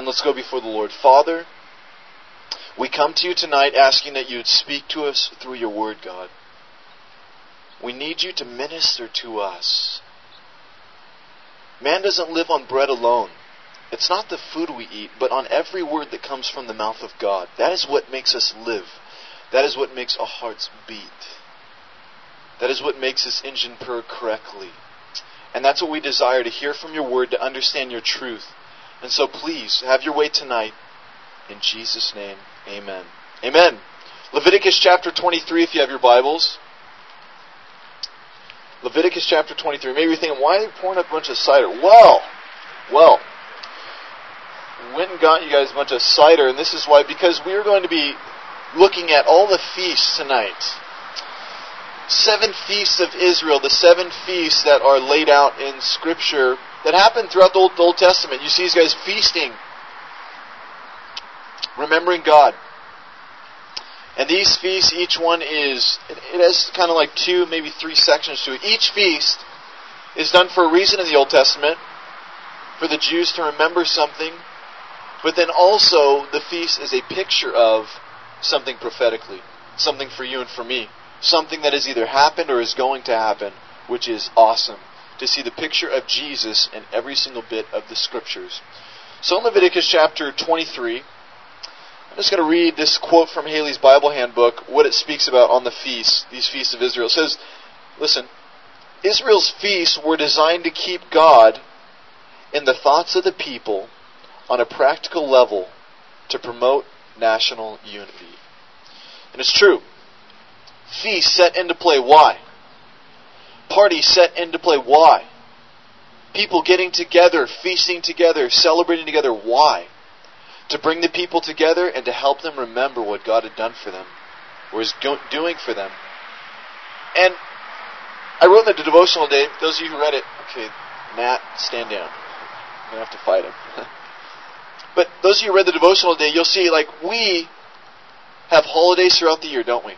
and let's go before the Lord. Father, we come to you tonight asking that you would speak to us through your word, God. We need you to minister to us. Man doesn't live on bread alone. It's not the food we eat, but on every word that comes from the mouth of God. That is what makes us live. That is what makes our hearts beat. That is what makes this engine purr correctly. And that's what we desire to hear from your word, to understand your truth. And so please, have your way tonight. In Jesus' name, amen. Amen. Leviticus chapter 23, if you have your Bibles. Leviticus chapter 23. Maybe you're thinking, why are they pouring up a bunch of cider? Well, well, went and got you guys a bunch of cider, and this is why, because we are going to be looking at all the feasts tonight. Seven feasts of Israel, the seven feasts that are laid out in Scripture that happened throughout the Old, the Old Testament. You see these guys feasting, remembering God. And these feasts, each one is, it has kind of like two, maybe three sections to it. Each feast is done for a reason in the Old Testament, for the Jews to remember something, but then also the feast is a picture of something prophetically, something for you and for me, something that has either happened or is going to happen, which is awesome to see the picture of Jesus in every single bit of the scriptures. So in Leviticus chapter 23, I'm just going to read this quote from Halley's Bible Handbook, what it speaks about on the feasts, these feasts of Israel. It says, listen, Israel's feasts were designed to keep God in the thoughts of the people on a practical level to promote national unity. And it's true. Feasts set into play. Why? Parties set into play. Why? People getting together, feasting together, celebrating together. Why? To bring the people together and to help them remember what God had done for them, or is doing for them. And I wrote in the devotional today, those of you who read it, okay, Matt, stand down. I'm going to have to fight him. But those of you who read the devotional today, you'll see like we have holidays throughout the year, don't we?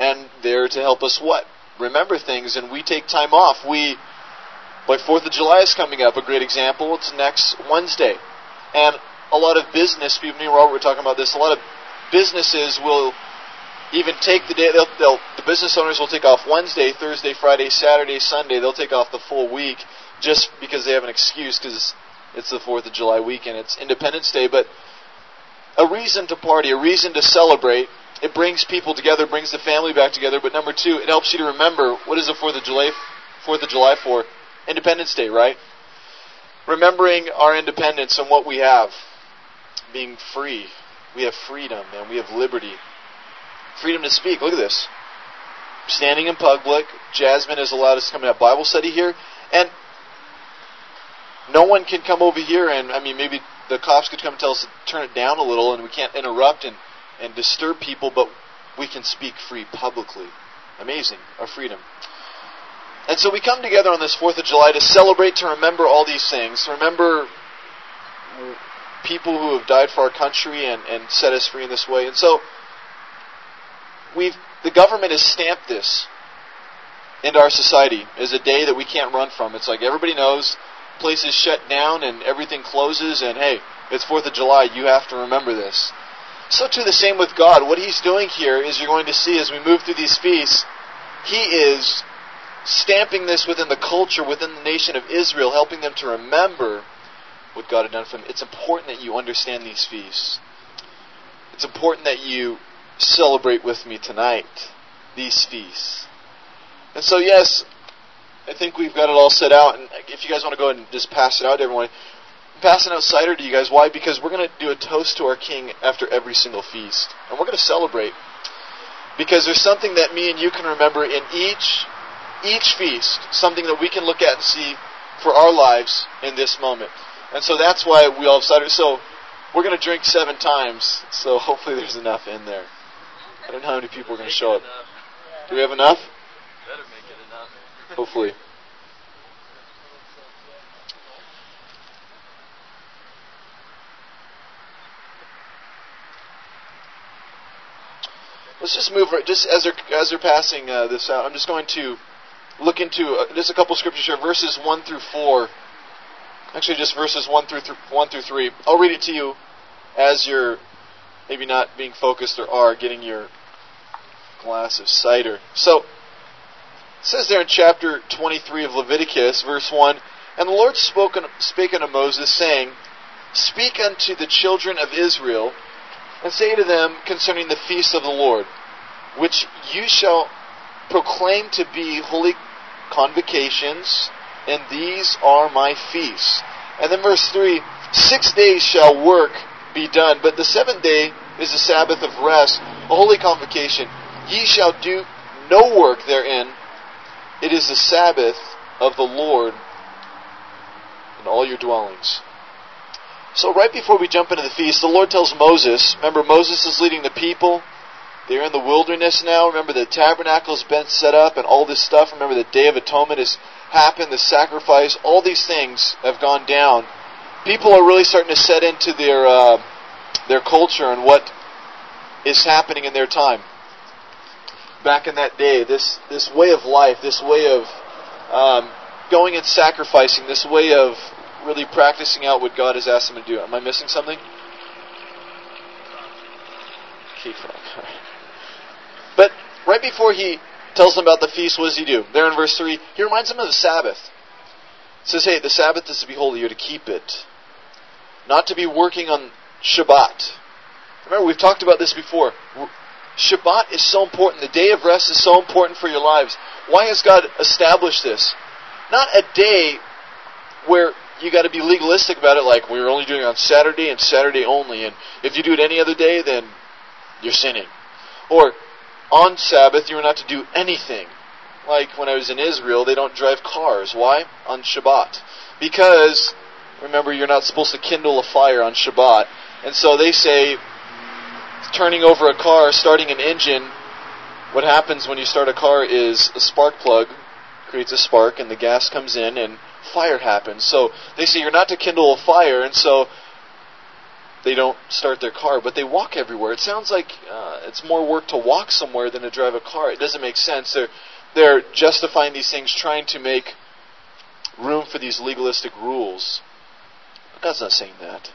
And they're to help us what? Remember things, and we take time off. We, like Fourth of July is coming up, a great example. It's next Wednesday, and a lot of business people. Me and Robert were talking about this. A lot of businesses will even take the day. They'll, they'll the business owners will take off Wednesday, Thursday, Friday, Saturday, Sunday. They'll take off the full week just because they have an excuse because it's the 4th of July weekend. It's Independence Day, but a reason to party, a reason to celebrate. It brings people together, brings the family back together. But number two, it helps you to remember what is the 4th of July, 4th of July for? Independence Day, right? Remembering our independence and what we have. Being free. We have freedom and we have liberty. Freedom to speak. Look at this. Standing in public. Jasmine has allowed us to come to Bible study here. And no one can come over here and I mean maybe the cops could come and tell us to turn it down a little and we can't interrupt and, and disturb people, but we can speak free publicly. Amazing, our freedom. And so we come together on this 4th of July to celebrate, to remember all these things, to remember people who have died for our country and, and set us free in this way. And so we've the government has stamped this into our society as a day that we can't run from. It's like everybody knows places shut down and everything closes, and hey, it's 4th of July, you have to remember this. So, too, the same with God. What He's doing here is you're going to see as we move through these feasts, He is stamping this within the culture, within the nation of Israel, helping them to remember what God had done for them. It's important that you understand these feasts. It's important that you celebrate with me tonight these feasts. And so, yes, I think we've got it all set out. And if you guys want to go ahead and just pass it out to everyone, passing out cider to you guys. Why? Because we're going to do a toast to our King after every single feast, and we're going to celebrate. Because there's something that me and you can remember in each each feast, something that we can look at and see for our lives in this moment. And so that's why we all have cider. So we're going to drink seven times. So hopefully there's enough in there. I don't know how many people are going to show up. Do we have enough? Hopefully. Let's just move right, just as they're as they're passing uh, this out. I'm just going to look into uh, just a couple scriptures here, verses one through four. Actually, just verses 1 through, th- 1 through 3. I'll read it to you as you're maybe not being focused or are getting your glass of cider. So, it says there in chapter 23 of Leviticus, verse 1 And the Lord spoke, spake unto Moses, saying, Speak unto the children of Israel, and say to them concerning the feasts of the Lord, which you shall proclaim to be holy convocations, and these are my feasts. And then verse 3 Six days shall work be done, but the seventh day is the Sabbath of rest, a holy convocation. Ye shall do no work therein. It is the Sabbath of the Lord in all your dwellings. So, right before we jump into the feast, the Lord tells Moses remember, Moses is leading the people. They're in the wilderness now. Remember, the tabernacle has been set up and all this stuff. Remember, the Day of Atonement has happened, the sacrifice, all these things have gone down. People are really starting to set into their, uh, their culture and what is happening in their time. Back in that day, this, this way of life, this way of um, going and sacrificing, this way of really practicing out what God has asked them to do. Am I missing something? Key frog. But right before he tells them about the feast, what does he do? There in verse 3, he reminds them of the Sabbath. He says, hey, the Sabbath is to be holy, you're to keep it. Not to be working on Shabbat. Remember, we've talked about this before. Shabbat is so important. The day of rest is so important for your lives. Why has God established this? Not a day where you got to be legalistic about it, like we're only doing it on Saturday and Saturday only, and if you do it any other day, then you're sinning. Or on Sabbath, you are not to do anything. Like when I was in Israel, they don't drive cars. Why? On Shabbat. Because, remember, you're not supposed to kindle a fire on Shabbat. And so they say, turning over a car, starting an engine, what happens when you start a car is a spark plug creates a spark and the gas comes in and fire happens. So they say you're not to kindle a fire, and so they don't start their car, but they walk everywhere. It sounds like uh, it's more work to walk somewhere than to drive a car. It doesn't make sense. They're they're justifying these things, trying to make room for these legalistic rules. But God's not saying that.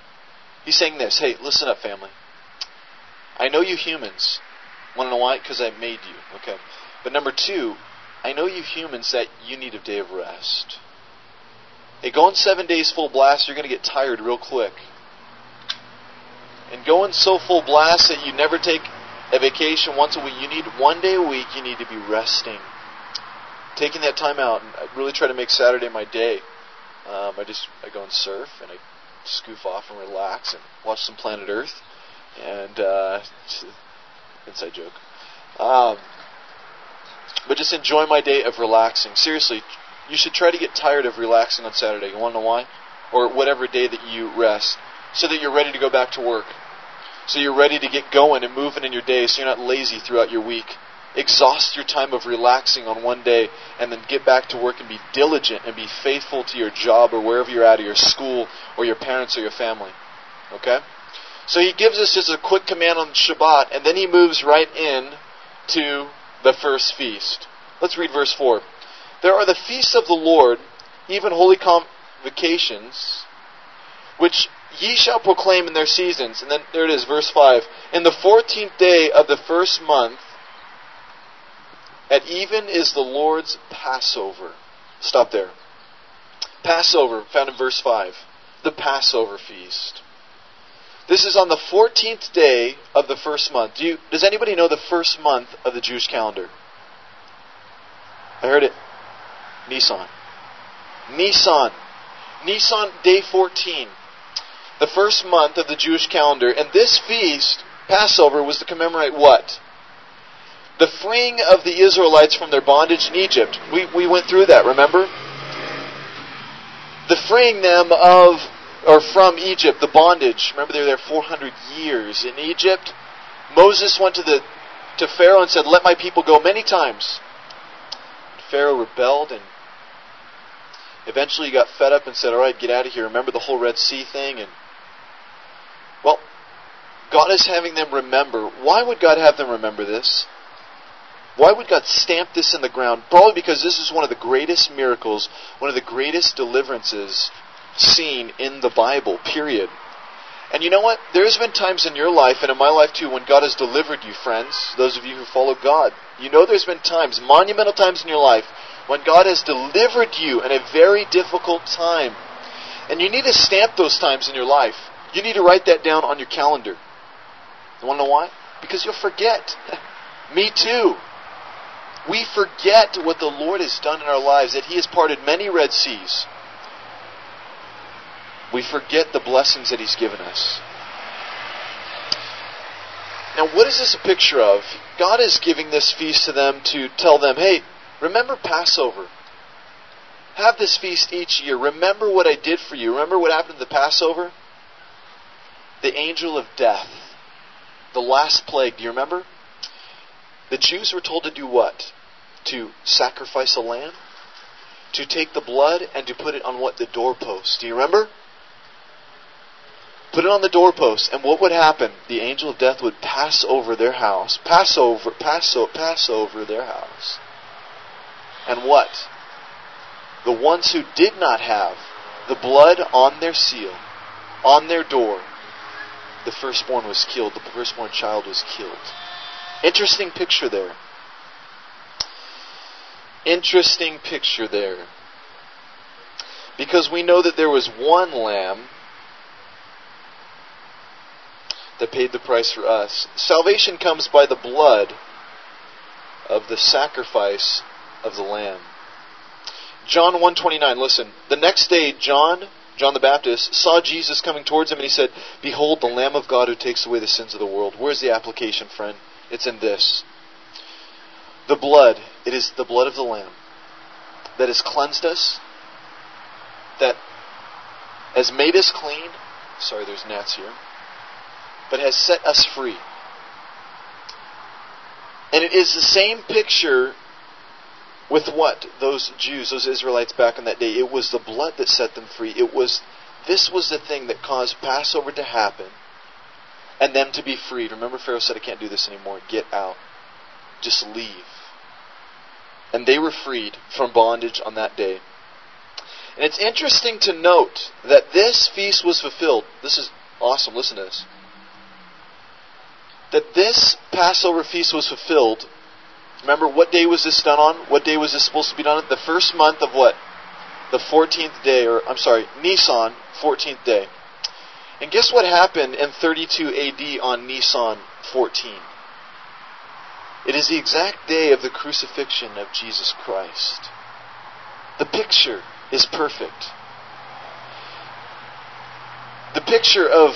He's saying this. Hey, listen up, family. I know you humans. Want to know why? Because I made you. Okay. But number two, I know you humans that you need a day of rest. Hey, going seven days full blast, you're going to get tired real quick. And going so full blast that you never take a vacation once a week, you need one day a week, you need to be resting. Taking that time out, and I really try to make Saturday my day. Um, I just I go and surf and I scoof off and relax and watch some Planet Earth. And uh, inside joke. Um, but just enjoy my day of relaxing. Seriously, you should try to get tired of relaxing on Saturday. You want to know why? Or whatever day that you rest, so that you're ready to go back to work. So you're ready to get going and moving in your day, so you're not lazy throughout your week. Exhaust your time of relaxing on one day, and then get back to work and be diligent and be faithful to your job or wherever you're at, or your school, or your parents or your family. Okay? So he gives us just a quick command on Shabbat, and then he moves right in to the first feast. Let's read verse 4. There are the feasts of the Lord, even holy convocations, which ye shall proclaim in their seasons. And then there it is, verse 5. In the fourteenth day of the first month, at even is the Lord's Passover. Stop there. Passover, found in verse 5. The Passover feast. This is on the 14th day of the first month. Do you, does anybody know the first month of the Jewish calendar? I heard it. Nisan. Nissan. Nisan day 14. The first month of the Jewish calendar. And this feast, Passover, was to commemorate what? The freeing of the Israelites from their bondage in Egypt. We, we went through that, remember? The freeing them of, or from Egypt, the bondage. Remember, they were there 400 years in Egypt. Moses went to the to Pharaoh and said, "Let my people go." Many times, Pharaoh rebelled and Eventually, he got fed up and said, All right, get out of here. Remember the whole Red Sea thing? And, well, God is having them remember. Why would God have them remember this? Why would God stamp this in the ground? Probably because this is one of the greatest miracles, one of the greatest deliverances seen in the Bible, period. And you know what? There's been times in your life and in my life too when God has delivered you, friends, those of you who follow God. You know there's been times, monumental times in your life, when God has delivered you in a very difficult time. And you need to stamp those times in your life. You need to write that down on your calendar. You want to know why? Because you'll forget. Me too. We forget what the Lord has done in our lives, that He has parted many Red Seas. We forget the blessings that He's given us. Now, what is this a picture of? God is giving this feast to them to tell them, hey, remember Passover. Have this feast each year. Remember what I did for you. Remember what happened at the Passover? The angel of death. The last plague. Do you remember? The Jews were told to do what? To sacrifice a lamb? To take the blood and to put it on what? The doorpost. Do you remember? Put it on the doorpost, and what would happen? The angel of death would pass over their house, pass over, pass, pass over their house. And what? The ones who did not have the blood on their seal, on their door, the firstborn was killed. The firstborn child was killed. Interesting picture there. Interesting picture there. Because we know that there was one lamb that paid the price for us. Salvation comes by the blood of the sacrifice of the lamb. John 129, listen. The next day John, John the Baptist, saw Jesus coming towards him and he said, "Behold the lamb of God who takes away the sins of the world." Where's the application, friend? It's in this. The blood, it is the blood of the lamb that has cleansed us, that has made us clean. Sorry, there's gnats here but has set us free. And it is the same picture with what? Those Jews, those Israelites back in that day. It was the blood that set them free. It was this was the thing that caused Passover to happen and them to be freed. Remember Pharaoh said, I can't do this anymore. Get out. Just leave. And they were freed from bondage on that day. And it's interesting to note that this feast was fulfilled. This is awesome. Listen to this that this Passover feast was fulfilled. Remember, what day was this done on? What day was this supposed to be done on? The first month of what? The 14th day, or I'm sorry, Nisan, 14th day. And guess what happened in 32 AD on Nisan 14? It is the exact day of the crucifixion of Jesus Christ. The picture is perfect. The picture of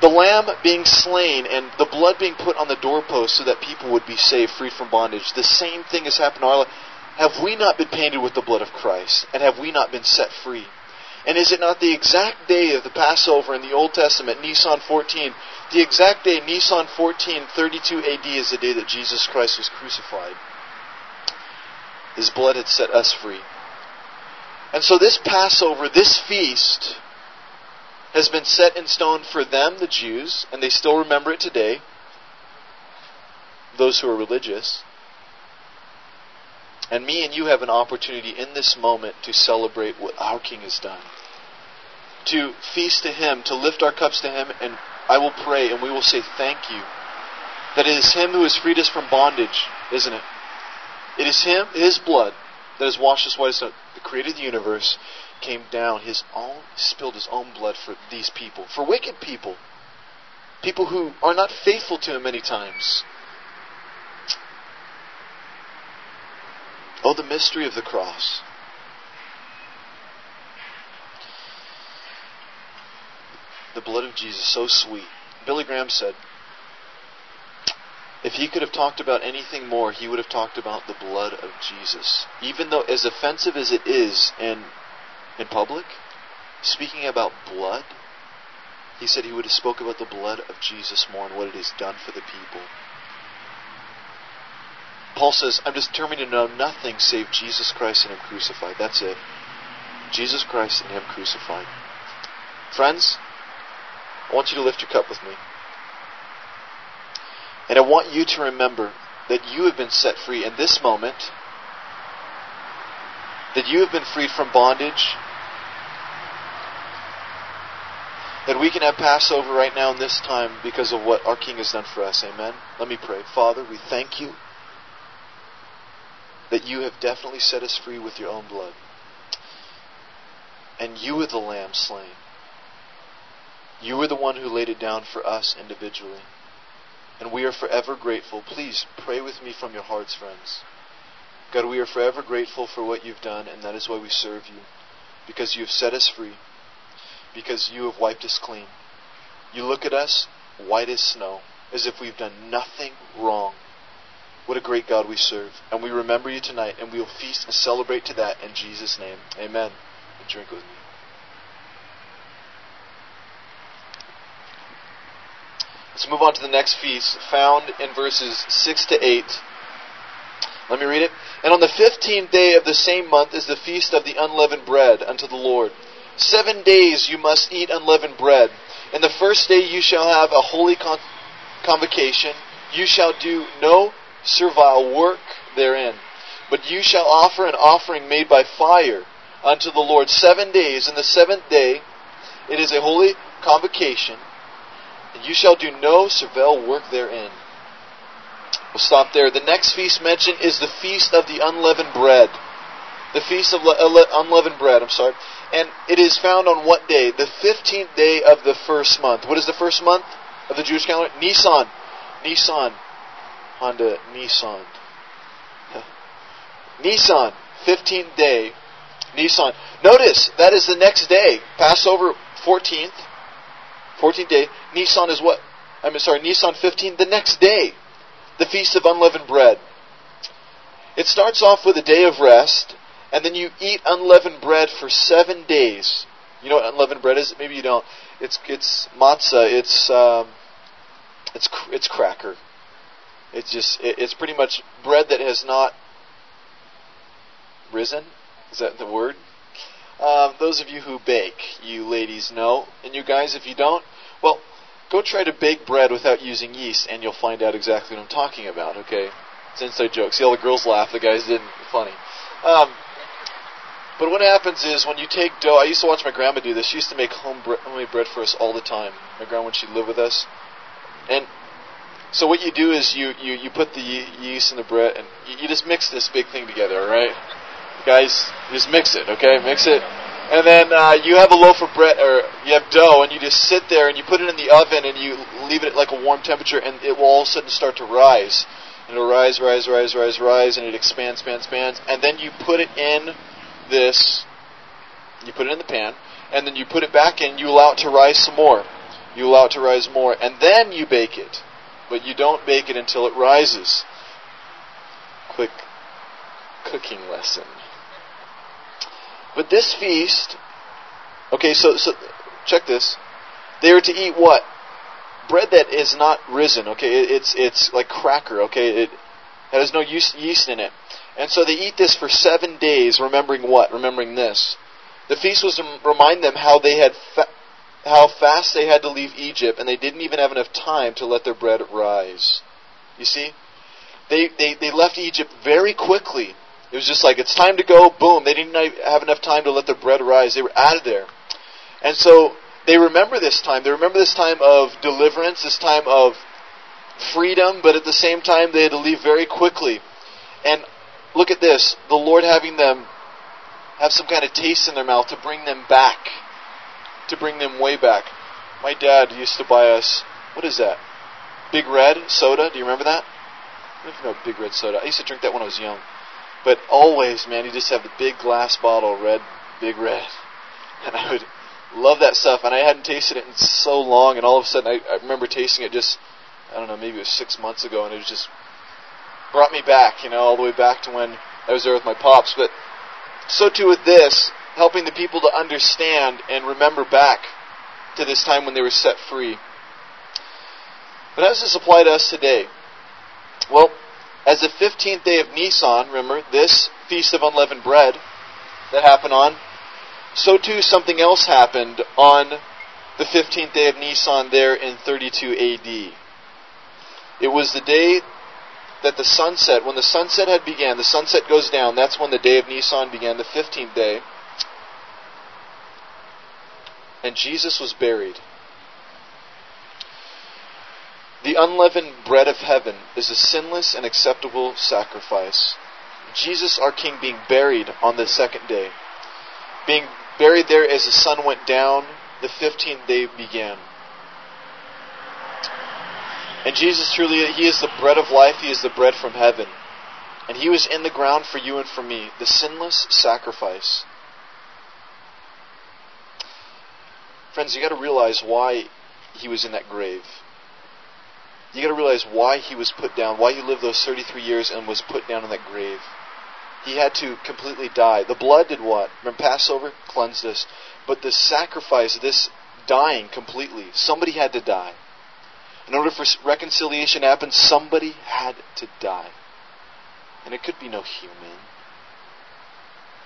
the lamb being slain and the blood being put on the doorpost so that people would be saved, freed from bondage. The same thing has happened in our life. Have we not been painted with the blood of Christ? And have we not been set free? And is it not the exact day of the Passover in the Old Testament, Nisan 14? The exact day, Nisan 14, 32 AD, is the day that Jesus Christ was crucified. His blood had set us free. And so this Passover, this feast, has been set in stone for them, the Jews, and they still remember it today, those who are religious. And me and you have an opportunity in this moment to celebrate what our King has done. To feast to Him, to lift our cups to Him, and I will pray and we will say thank you. That it is Him who has freed us from bondage, isn't it? It is Him, His blood, that has washed us white as creator of the universe, came down, his own spilled his own blood for these people, for wicked people, people who are not faithful to him many times. Oh, the mystery of the cross. The blood of Jesus, so sweet. Billy Graham said, if he could have talked about anything more, he would have talked about the blood of Jesus. Even though, as offensive as it is, and in public, speaking about blood, he said he would have spoke about the blood of Jesus more and what it has done for the people. Paul says, I'm determined to know nothing save Jesus Christ and Him crucified. That's it. Jesus Christ and Him crucified. Friends, I want you to lift your cup with me. And I want you to remember that you have been set free in this moment, that you have been freed from bondage, that we can have Passover right now in this time because of what our King has done for us. Amen. Let me pray. Father, we thank you that you have definitely set us free with your own blood. And you are the lamb slain. You are the one who laid it down for us individually. And we are forever grateful. Please pray with me from your hearts, friends. God, we are forever grateful for what you've done, and that is why we serve you. Because you have set us free. Because you have wiped us clean. You look at us, white as snow, as if we've done nothing wrong. What a great God we serve. And we remember you tonight, and we will feast and celebrate to that in Jesus' name. Amen. And drink with me. Let's move on to the next feast, found in verses 6 to 8. Let me read it. And on the fifteenth day of the same month is the feast of the unleavened bread unto the Lord. Seven days you must eat unleavened bread. And the first day you shall have a holy con- convocation. You shall do no servile work therein. But you shall offer an offering made by fire unto the Lord seven days. And the seventh day it is a holy convocation. And you shall do no servile work therein. We'll stop there. The next feast mentioned is the feast of the unleavened bread. The feast of uh, unleavened bread, I'm sorry. And it is found on what day? The 15th day of the first month. What is the first month of the Jewish calendar? Nisan. Nisan. Honda Nissan. Nisan, 15th day. Nisan. Notice that is the next day. Passover 14th. 14th day. Nisan is what? I'm sorry, Nisan 15th, the next day. The Feast of Unleavened Bread. It starts off with a day of rest, and then you eat unleavened bread for seven days. You know what unleavened bread is? Maybe you don't. It's it's matzah. It's um, it's it's cracker. It's just it's pretty much bread that has not risen. Is that the word? Um, those of you who bake, you ladies know, and you guys, if you don't, well, go try to bake bread without using yeast, and you'll find out exactly what I'm talking about. Okay, it's inside joke. See, all the girls laugh. The guys didn't. Funny. Um, but what happens is when you take dough. I used to watch my grandma do this. She used to make home bre- homemade bread for us all the time. My grandma when she lived with us, and so what you do is you, you, you put the yeast in the bread and you, you just mix this big thing together, all right? Guys, just mix it, okay? Mix it. And then uh, you have a loaf of bread, or you have dough, and you just sit there and you put it in the oven and you leave it at like a warm temperature, and it will all of a sudden start to rise. And it'll rise, rise, rise, rise, rise, and it expands, expands, expands. And then you put it in this, you put it in the pan, and then you put it back in, you allow it to rise some more. You allow it to rise more, and then you bake it but you don't bake it until it rises. Quick cooking lesson. But this feast, okay, so, so check this. They are to eat what? Bread that is not risen, okay? It, it's, it's like cracker, okay? It has no yeast in it. And so they eat this for seven days, remembering what? Remembering this. The feast was to remind them how they had fa- how fast they had to leave Egypt, and they didn't even have enough time to let their bread rise. You see? They, they, they left Egypt very quickly. It was just like, it's time to go, boom. They didn't have enough time to let their bread rise. They were out of there. And so they remember this time. They remember this time of deliverance, this time of freedom, but at the same time they had to leave very quickly. And look at this the Lord having them have some kind of taste in their mouth to bring them back to bring them way back. My dad used to buy us, what is that? Big Red soda. Do you remember that? I don't know Big Red soda. I used to drink that when I was young. But always, man, you just have the big glass bottle, red, Big Red. And I would love that stuff. And I hadn't tasted it in so long, and all of a sudden I, I remember tasting it just, I don't know, maybe it was six months ago, and it was just brought me back, you know, all the way back to when I was there with my pops. But so too with this helping the people to understand and remember back to this time when they were set free. But how does this apply to us today? Well, as the 15th day of Nisan, remember, this Feast of Unleavened Bread that happened on, so too something else happened on the 15th day of Nisan there in 32 AD. It was the day that the sunset, when the sunset had began, the sunset goes down, that's when the day of Nisan began, the 15th day. And Jesus was buried. The unleavened bread of heaven is a sinless and acceptable sacrifice. Jesus, our King, being buried on the second day. Being buried there as the sun went down, the 15th day began. And Jesus truly, He is the bread of life, He is the bread from heaven. And He was in the ground for you and for me, the sinless sacrifice. Friends, you got to realize why He was in that grave. You got to realize why He was put down, why He lived those 33 years and was put down in that grave. He had to completely die. The blood did what? Remember Passover? Cleansed us. But the sacrifice, this dying completely, somebody had to die. In order for reconciliation to happen, somebody had to die. And it could be no human.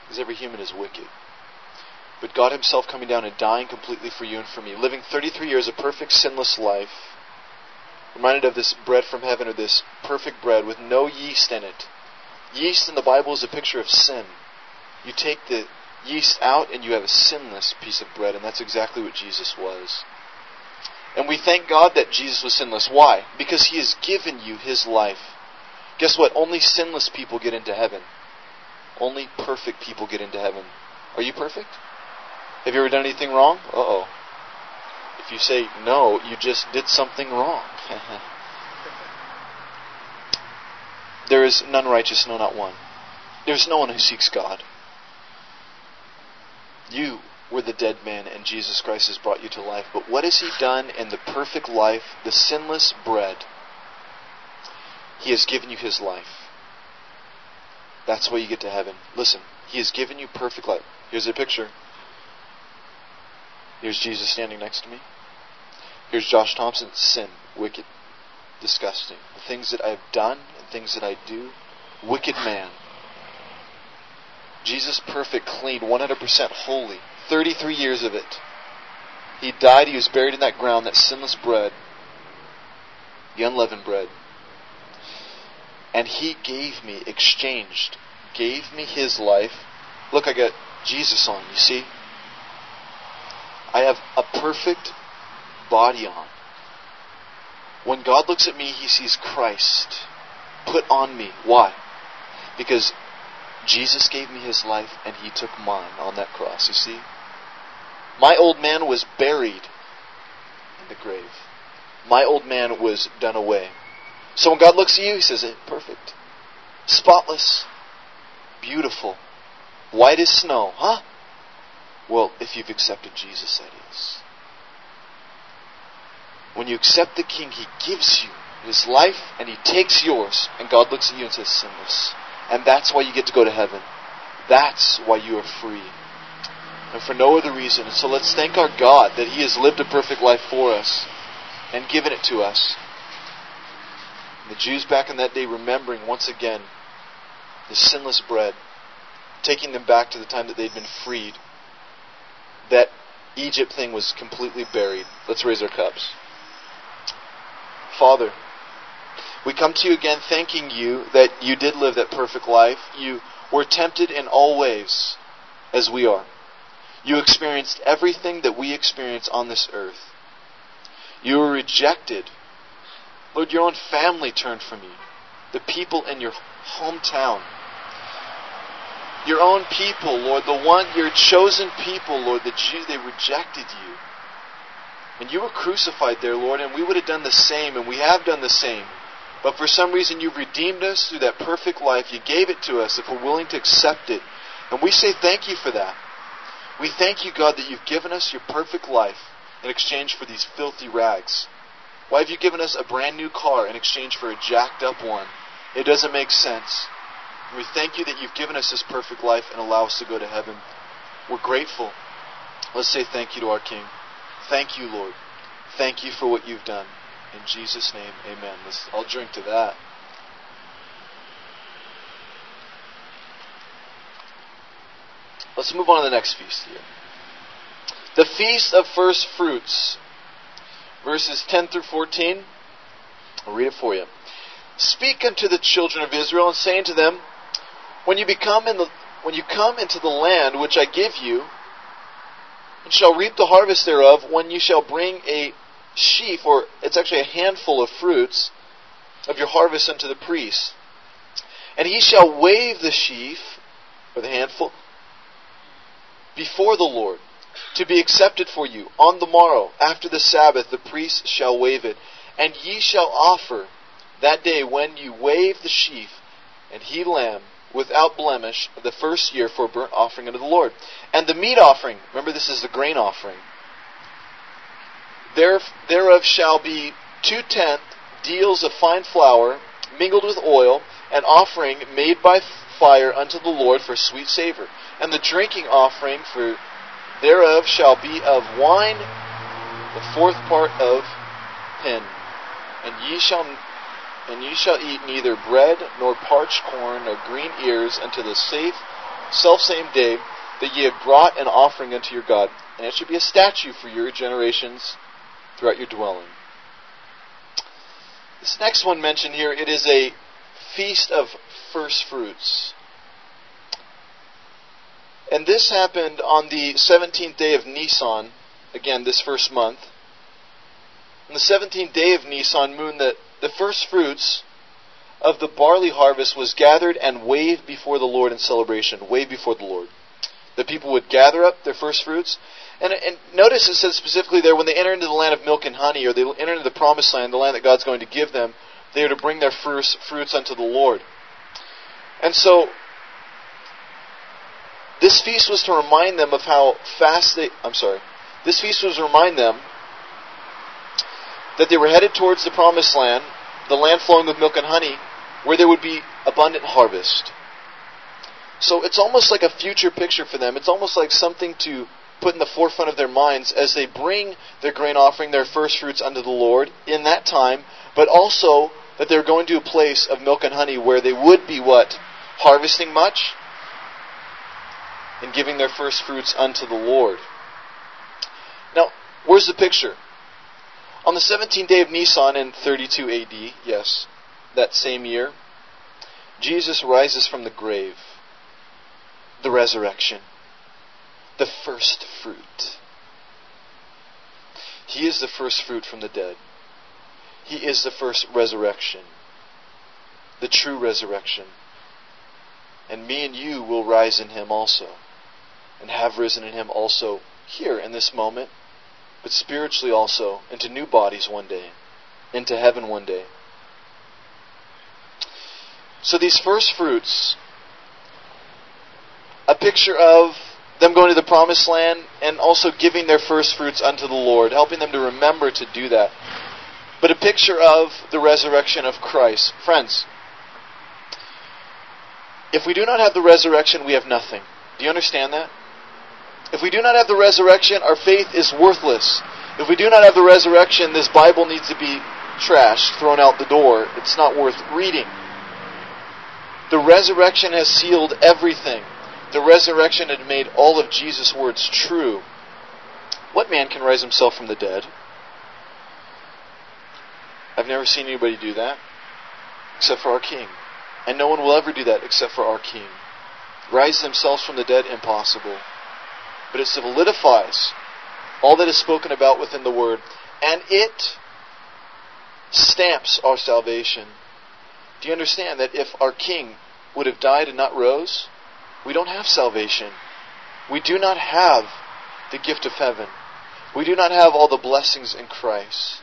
Because every human is wicked. But God Himself coming down and dying completely for you and for me, living 33 years of perfect, sinless life, reminded of this bread from heaven or this perfect bread with no yeast in it. Yeast in the Bible is a picture of sin. You take the yeast out and you have a sinless piece of bread, and that's exactly what Jesus was. And we thank God that Jesus was sinless. Why? Because He has given you His life. Guess what? Only sinless people get into heaven. Only perfect people get into heaven. Are you perfect? Have you ever done anything wrong? Uh oh. If you say no, you just did something wrong. there is none righteous, no, not one. There is no one who seeks God. You were the dead man, and Jesus Christ has brought you to life. But what has He done in the perfect life, the sinless bread? He has given you His life. That's why you get to heaven. Listen, He has given you perfect life. Here's a picture. Here's Jesus standing next to me. Here's Josh Thompson. Sin, wicked, disgusting. The things that I have done and things that I do, wicked man. Jesus, perfect, clean, 100% holy. 33 years of it. He died, he was buried in that ground, that sinless bread, the unleavened bread. And he gave me, exchanged, gave me his life. Look, I got Jesus on, you see? I have a perfect body on. When God looks at me, he sees Christ put on me. Why? Because Jesus gave me his life and he took mine on that cross, you see? My old man was buried in the grave. My old man was done away. So when God looks at you, He says, perfect, spotless, beautiful, white as snow. Huh? Well, if you've accepted Jesus, that is. When you accept the King, He gives you His life and He takes yours. And God looks at you and says, sinless. And that's why you get to go to heaven. That's why you are free. And for no other reason. And so let's thank our God that He has lived a perfect life for us and given it to us. And The Jews back in that day remembering once again the sinless bread, taking them back to the time that they'd been freed. That Egypt thing was completely buried. Let's raise our cups. Father, we come to you again thanking you that you did live that perfect life. You were tempted in all ways as we are. You experienced everything that we experience on this earth. You were rejected Lord, your own family turned from you. The people in your hometown. Your own people, Lord, the one, your chosen people, Lord, the Jew, they rejected you. And you were crucified there, Lord, and we would have done the same, and we have done the same. But for some reason, you've redeemed us through that perfect life. You gave it to us if we're willing to accept it. And we say thank you for that. We thank you, God, that you've given us your perfect life in exchange for these filthy rags. Why have you given us a brand new car in exchange for a jacked up one? It doesn't make sense. We thank you that you've given us this perfect life and allow us to go to heaven. We're grateful. Let's say thank you to our King. Thank you, Lord. Thank you for what you've done. In Jesus' name, amen. Let's, I'll drink to that. Let's move on to the next feast here. The Feast of First Fruits verses 10 through 14. I'll read it for you. Speak unto the children of Israel and say unto them, When you become in the when you come into the land which I give you, and shall reap the harvest thereof, when you shall bring a, a sheaf, or it's actually a handful of fruits of your harvest unto the priest. And he shall wave the sheaf, or the handful, before the Lord, to be accepted for you. On the morrow, after the Sabbath, the priests shall wave it. And ye shall offer that day when you wave the sheaf, and he lamb without blemish the first year for a burnt offering unto the Lord. And the meat offering, remember this is the grain offering, there, thereof shall be two tenth deals of fine flour mingled with oil, an offering made by fire unto the Lord for sweet savor. And the drinking offering for thereof shall be of wine, the fourth part of hin. And ye shall and ye shall eat neither bread nor parched corn nor green ears until the safe self same day that ye have brought an offering unto your God, and it shall be a statute for your generations throughout your dwelling. This next one mentioned here, it is a feast of first fruits. And this happened on the 17th day of Nisan, again, this first month. On the 17th day of Nisan moon, the, the first fruits of the barley harvest was gathered and waved before the Lord in celebration. Waved before the Lord. The people would gather up their first fruits. And, and notice it says specifically there when they enter into the land of milk and honey, or they enter into the promised land, the land that God's going to give them, they are to bring their first fruits unto the Lord. And so, this feast was to remind them of how fast they. I'm sorry. This feast was to remind them that they were headed towards the promised land, the land flowing with milk and honey, where there would be abundant harvest. So it's almost like a future picture for them. It's almost like something to put in the forefront of their minds as they bring their grain offering, their first fruits unto the Lord in that time, but also that they're going to a place of milk and honey where they would be what? Harvesting much and giving their first fruits unto the Lord. Now, where's the picture? On the 17th day of Nisan in 32 AD, yes, that same year, Jesus rises from the grave, the resurrection, the first fruit. He is the first fruit from the dead. He is the first resurrection, the true resurrection. And me and you will rise in him also, and have risen in him also here in this moment, but spiritually also into new bodies one day, into heaven one day. So these first fruits, a picture of them going to the promised land and also giving their first fruits unto the Lord, helping them to remember to do that but a picture of the resurrection of Christ. Friends, if we do not have the resurrection, we have nothing. Do you understand that? If we do not have the resurrection, our faith is worthless. If we do not have the resurrection, this Bible needs to be trashed, thrown out the door. It's not worth reading. The resurrection has sealed everything. The resurrection had made all of Jesus' words true. What man can rise himself from the dead? I've never seen anybody do that except for our King. And no one will ever do that except for our King. Rise themselves from the dead, impossible. But it solidifies all that is spoken about within the Word, and it stamps our salvation. Do you understand that if our King would have died and not rose, we don't have salvation. We do not have the gift of heaven. We do not have all the blessings in Christ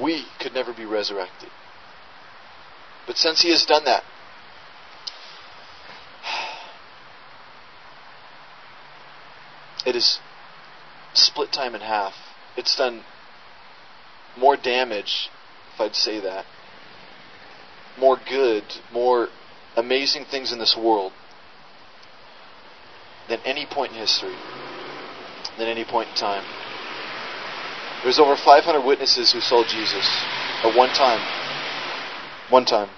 we could never be resurrected. But since He has done that, it has split time in half. It's done more damage, if I'd say that, more good, more amazing things in this world than any point in history, than any point in time. There's over 500 witnesses who saw Jesus at one time. One time.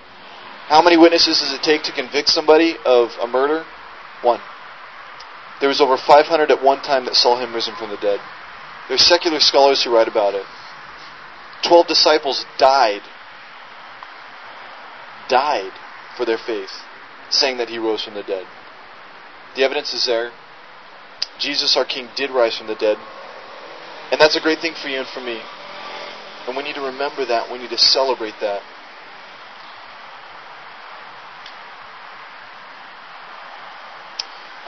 How many witnesses does it take to convict somebody of a murder? One. There was over 500 at one time that saw him risen from the dead. There's secular scholars who write about it. Twelve disciples died. Died for their faith, saying that he rose from the dead. The evidence is there. Jesus, our King, did rise from the dead. And that's a great thing for you and for me. And we need to remember that. We need to celebrate that.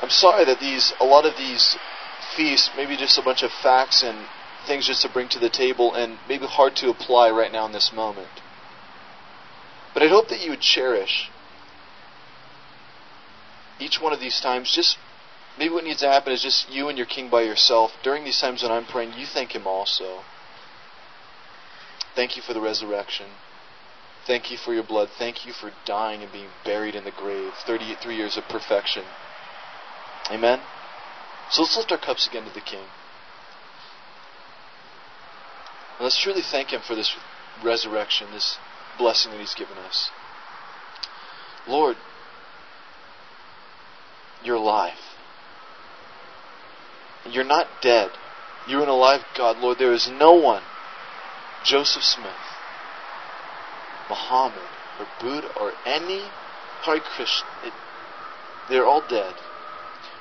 I'm sorry that these a lot of these feasts maybe just a bunch of facts and things just to bring to the table and maybe hard to apply right now in this moment. But I hope that you would cherish each one of these times. Just maybe what needs to happen is just you and your king by yourself. During these times when I'm praying, you thank him also. Thank you for the resurrection. Thank you for your blood. Thank you for dying and being buried in the grave. 33 years of perfection. Amen? So let's lift our cups again to the King. And let's truly thank Him for this resurrection, this blessing that He's given us. Lord, you're alive. You're not dead. You're an alive God, Lord. There is no one, Joseph Smith, Muhammad, or Buddha, or any Hare Krishna. It, they're all dead.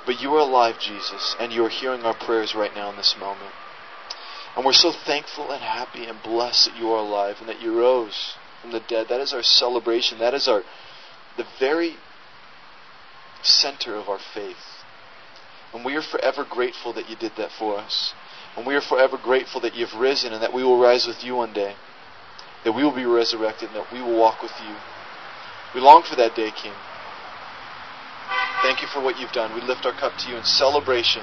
But you are alive, Jesus, and you are hearing our prayers right now in this moment. And we're so thankful and happy and blessed that you are alive and that you rose from the dead. That is our celebration. That is our the very center of our faith. And we are forever grateful that you did that for us. And we are forever grateful that you've risen and that we will rise with you one day. That we will be resurrected and that we will walk with you. We long for that day, King. Thank you for what you've done. We lift our cup to you in celebration,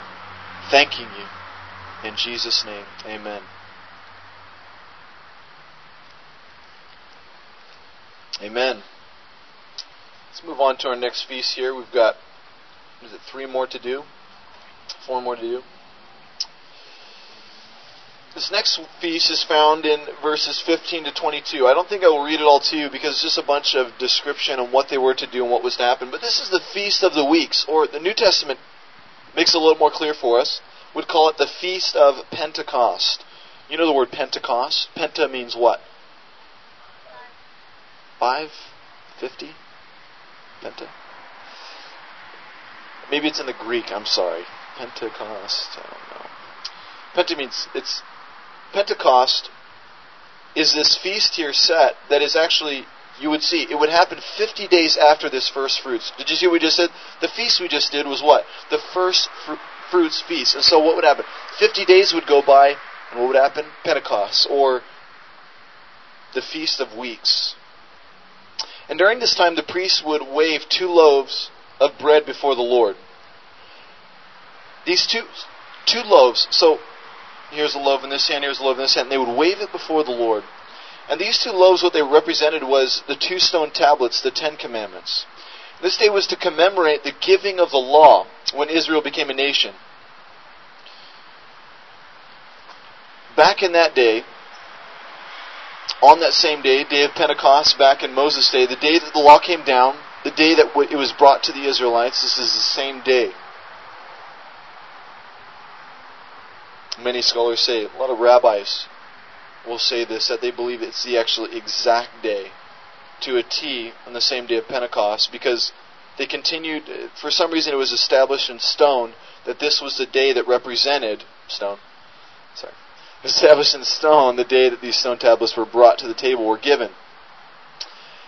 thanking you. In Jesus' name, amen. Amen. Let's move on to our next feast here. We've got, is it three more to do? Four more to do? This next feast is found in verses 15 to 22. I don't think I will read it all to you because it's just a bunch of description on what they were to do and what was to happen. But this is the Feast of the Weeks, or the New Testament makes it a little more clear for us. Would call it the Feast of Pentecost. You know the word Pentecost? Penta means what? Five? Fifty? Penta? Maybe it's in the Greek, I'm sorry. Pentecost, I don't know. Penta means it's Pentecost is this feast here set that is actually, you would see, it would happen 50 days after this first fruits. Did you see what we just said? The feast we just did was what? The first fr- fruits feast. And so what would happen? 50 days would go by, and what would happen? Pentecost, or the Feast of Weeks. And during this time, the priests would wave two loaves of bread before the Lord. These two, two loaves. So here's a loaf in this hand, here's a loaf in this hand. And they would wave it before the Lord. And these two loaves, what they represented was the two stone tablets, the Ten Commandments. This day was to commemorate the giving of the law when Israel became a nation. Back in that day, on that same day, day of Pentecost, back in Moses' day, the day that the law came down, the day that it was brought to the Israelites, this is the same day. Many scholars say, a lot of rabbis will say this, that they believe it's the actual exact day to a T on the same day of Pentecost because they continued, for some reason it was established in stone that this was the day that represented, stone, sorry, established in stone the day that these stone tablets were brought to the table, were given.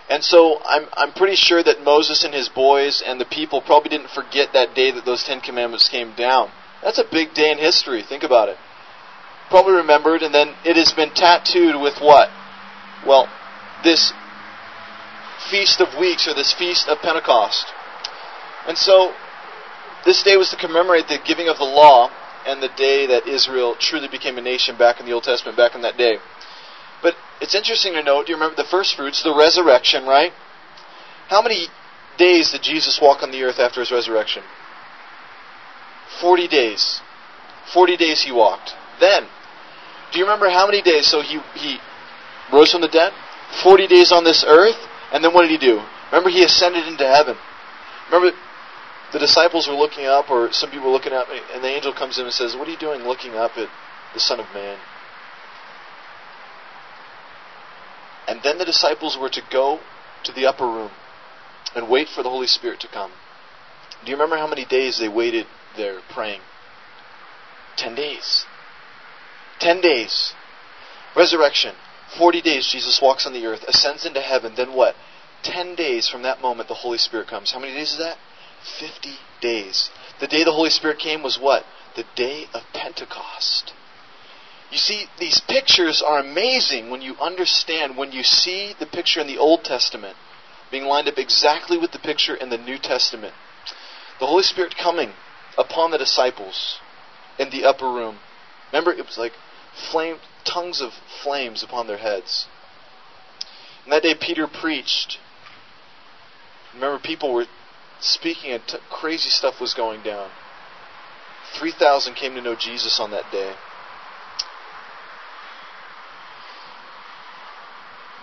And so I'm, I'm pretty sure that Moses and his boys and the people probably didn't forget that day that those Ten Commandments came down. That's a big day in history. Think about it. Probably remembered, and then it has been tattooed with what? Well, this Feast of Weeks or this Feast of Pentecost. And so, this day was to commemorate the giving of the law and the day that Israel truly became a nation back in the Old Testament, back in that day. But it's interesting to note, do you remember the first fruits, the resurrection, right? How many days did Jesus walk on the earth after his resurrection? 40 days. 40 days he walked. Then, do you remember how many days? So he, he rose from the dead, 40 days on this earth, and then what did he do? Remember, he ascended into heaven. Remember, the disciples were looking up, or some people were looking up, and the angel comes in and says, What are you doing looking up at the Son of Man? And then the disciples were to go to the upper room and wait for the Holy Spirit to come. Do you remember how many days they waited there praying? Ten days. Ten days. Resurrection. Forty days Jesus walks on the earth, ascends into heaven. Then what? Ten days from that moment the Holy Spirit comes. How many days is that? Fifty days. The day the Holy Spirit came was what? The day of Pentecost. You see, these pictures are amazing when you understand, when you see the picture in the Old Testament being lined up exactly with the picture in the New Testament. The Holy Spirit coming upon the disciples in the upper room. Remember, it was like flame, tongues of flames upon their heads. And that day, Peter preached. Remember, people were speaking, and t- crazy stuff was going down. 3,000 came to know Jesus on that day.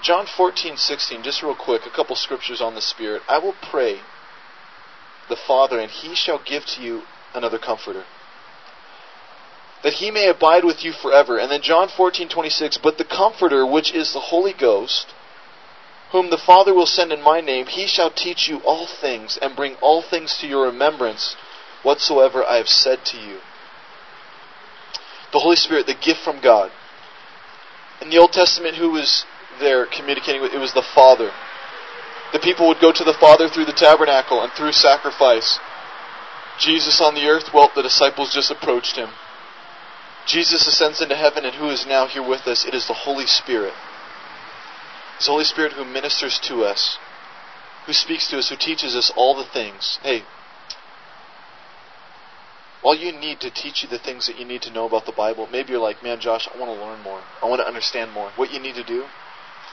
John 14, 16, just real quick, a couple scriptures on the Spirit. I will pray the Father, and he shall give to you another comforter. That he may abide with you forever. And then John 14, 26, but the comforter, which is the Holy Ghost, whom the Father will send in my name, he shall teach you all things, and bring all things to your remembrance, whatsoever I have said to you. The Holy Spirit, the gift from God. In the Old Testament, who was there communicating with, it was the Father. The people would go to the Father through the tabernacle and through sacrifice. Jesus on the earth, well, the disciples just approached him. Jesus ascends into heaven, and who is now here with us? It is the Holy Spirit. It's the Holy Spirit who ministers to us, who speaks to us, who teaches us all the things. Hey, all you need to teach you the things that you need to know about the Bible, maybe you're like, man, Josh, I want to learn more. I want to understand more. What you need to do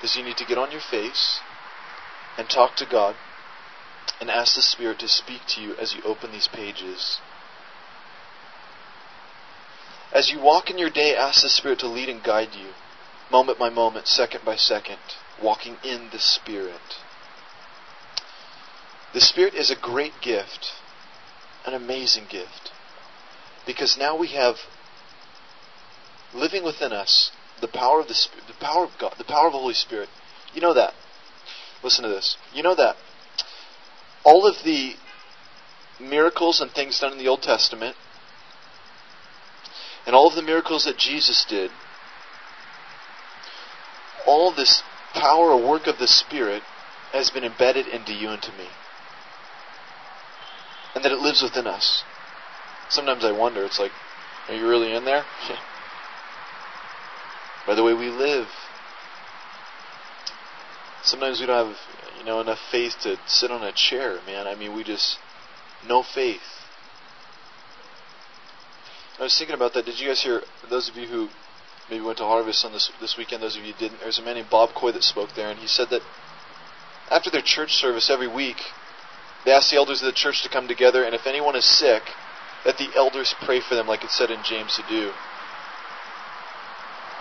is you need to get on your face and talk to God and ask the Spirit to speak to you as you open these pages. As you walk in your day, ask the Spirit to lead and guide you, moment by moment, second by second, walking in the Spirit. The Spirit is a great gift, an amazing gift, because now we have living within us the power of the Spirit, the power of God, the power of the Holy Spirit. You know that. Listen to this. You know that all of the miracles and things done in the Old Testament, and all of the miracles that Jesus did, all this power or work of the Spirit has been embedded into you and to me. And that it lives within us. Sometimes I wonder, it's like, are you really in there? By the way we live. Sometimes we don't have, know, enough faith to sit on a chair, man. I mean, we just no faith. I was thinking about that. Did you guys hear? Those of you who maybe went to Harvest on this this weekend, those of you who didn't. There's a man named Bob Coy that spoke there, and he said that after their church service every week, they ask the elders of the church to come together, and if anyone is sick, that the elders pray for them, like it said in James to do.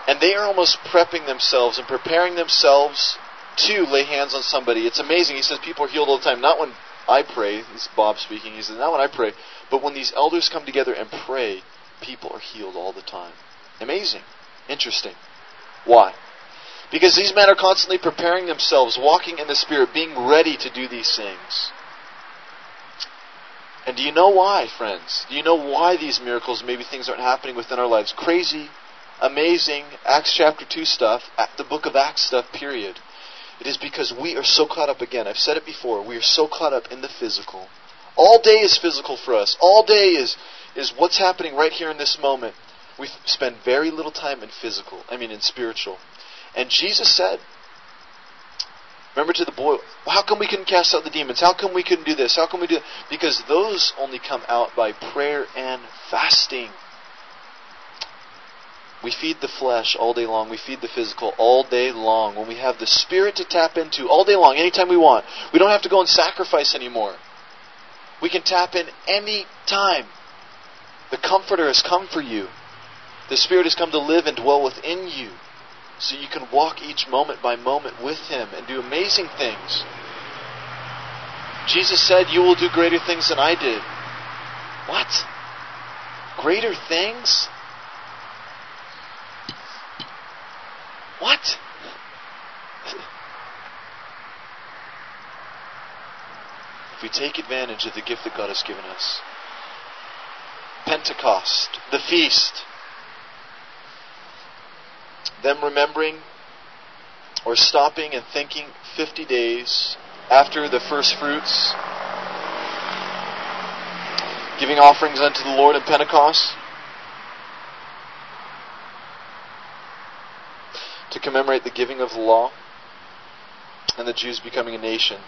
And they are almost prepping themselves and preparing themselves to lay hands on somebody. It's amazing. He says people are healed all the time. Not when I pray. This is Bob speaking. He says, not when I pray, but when these elders come together and pray, people are healed all the time. Amazing. Interesting. Why? Because these men are constantly preparing themselves, walking in the Spirit, being ready to do these things. And do you know why, friends? Do you know why these miracles, maybe things aren't happening within our lives? Crazy, amazing Acts chapter 2 stuff, the book of Acts stuff, period. It is because we are so caught up again. I've said it before. We are so caught up in the physical. All day is physical for us. All day is is what's happening right here in this moment. We spend very little time in physical. I mean in spiritual. And Jesus said, Remember to the boy, how come we couldn't cast out the demons? How come we couldn't do this? How come we do Because those only come out by prayer and fasting. We feed the flesh all day long. We feed the physical all day long. When we have the spirit to tap into all day long, anytime we want, we don't have to go and sacrifice anymore. We can tap in any time. The Comforter has come for you. The Spirit has come to live and dwell within you. So you can walk each moment by moment with Him and do amazing things. Jesus said, You will do greater things than I did. What? Greater things? What? If we take advantage of the gift that God has given us, Pentecost, the feast. them remembering or stopping and thinking 50 days after the first fruits, giving offerings unto the Lord at Pentecost. To commemorate the giving of the law and the Jews becoming a nation.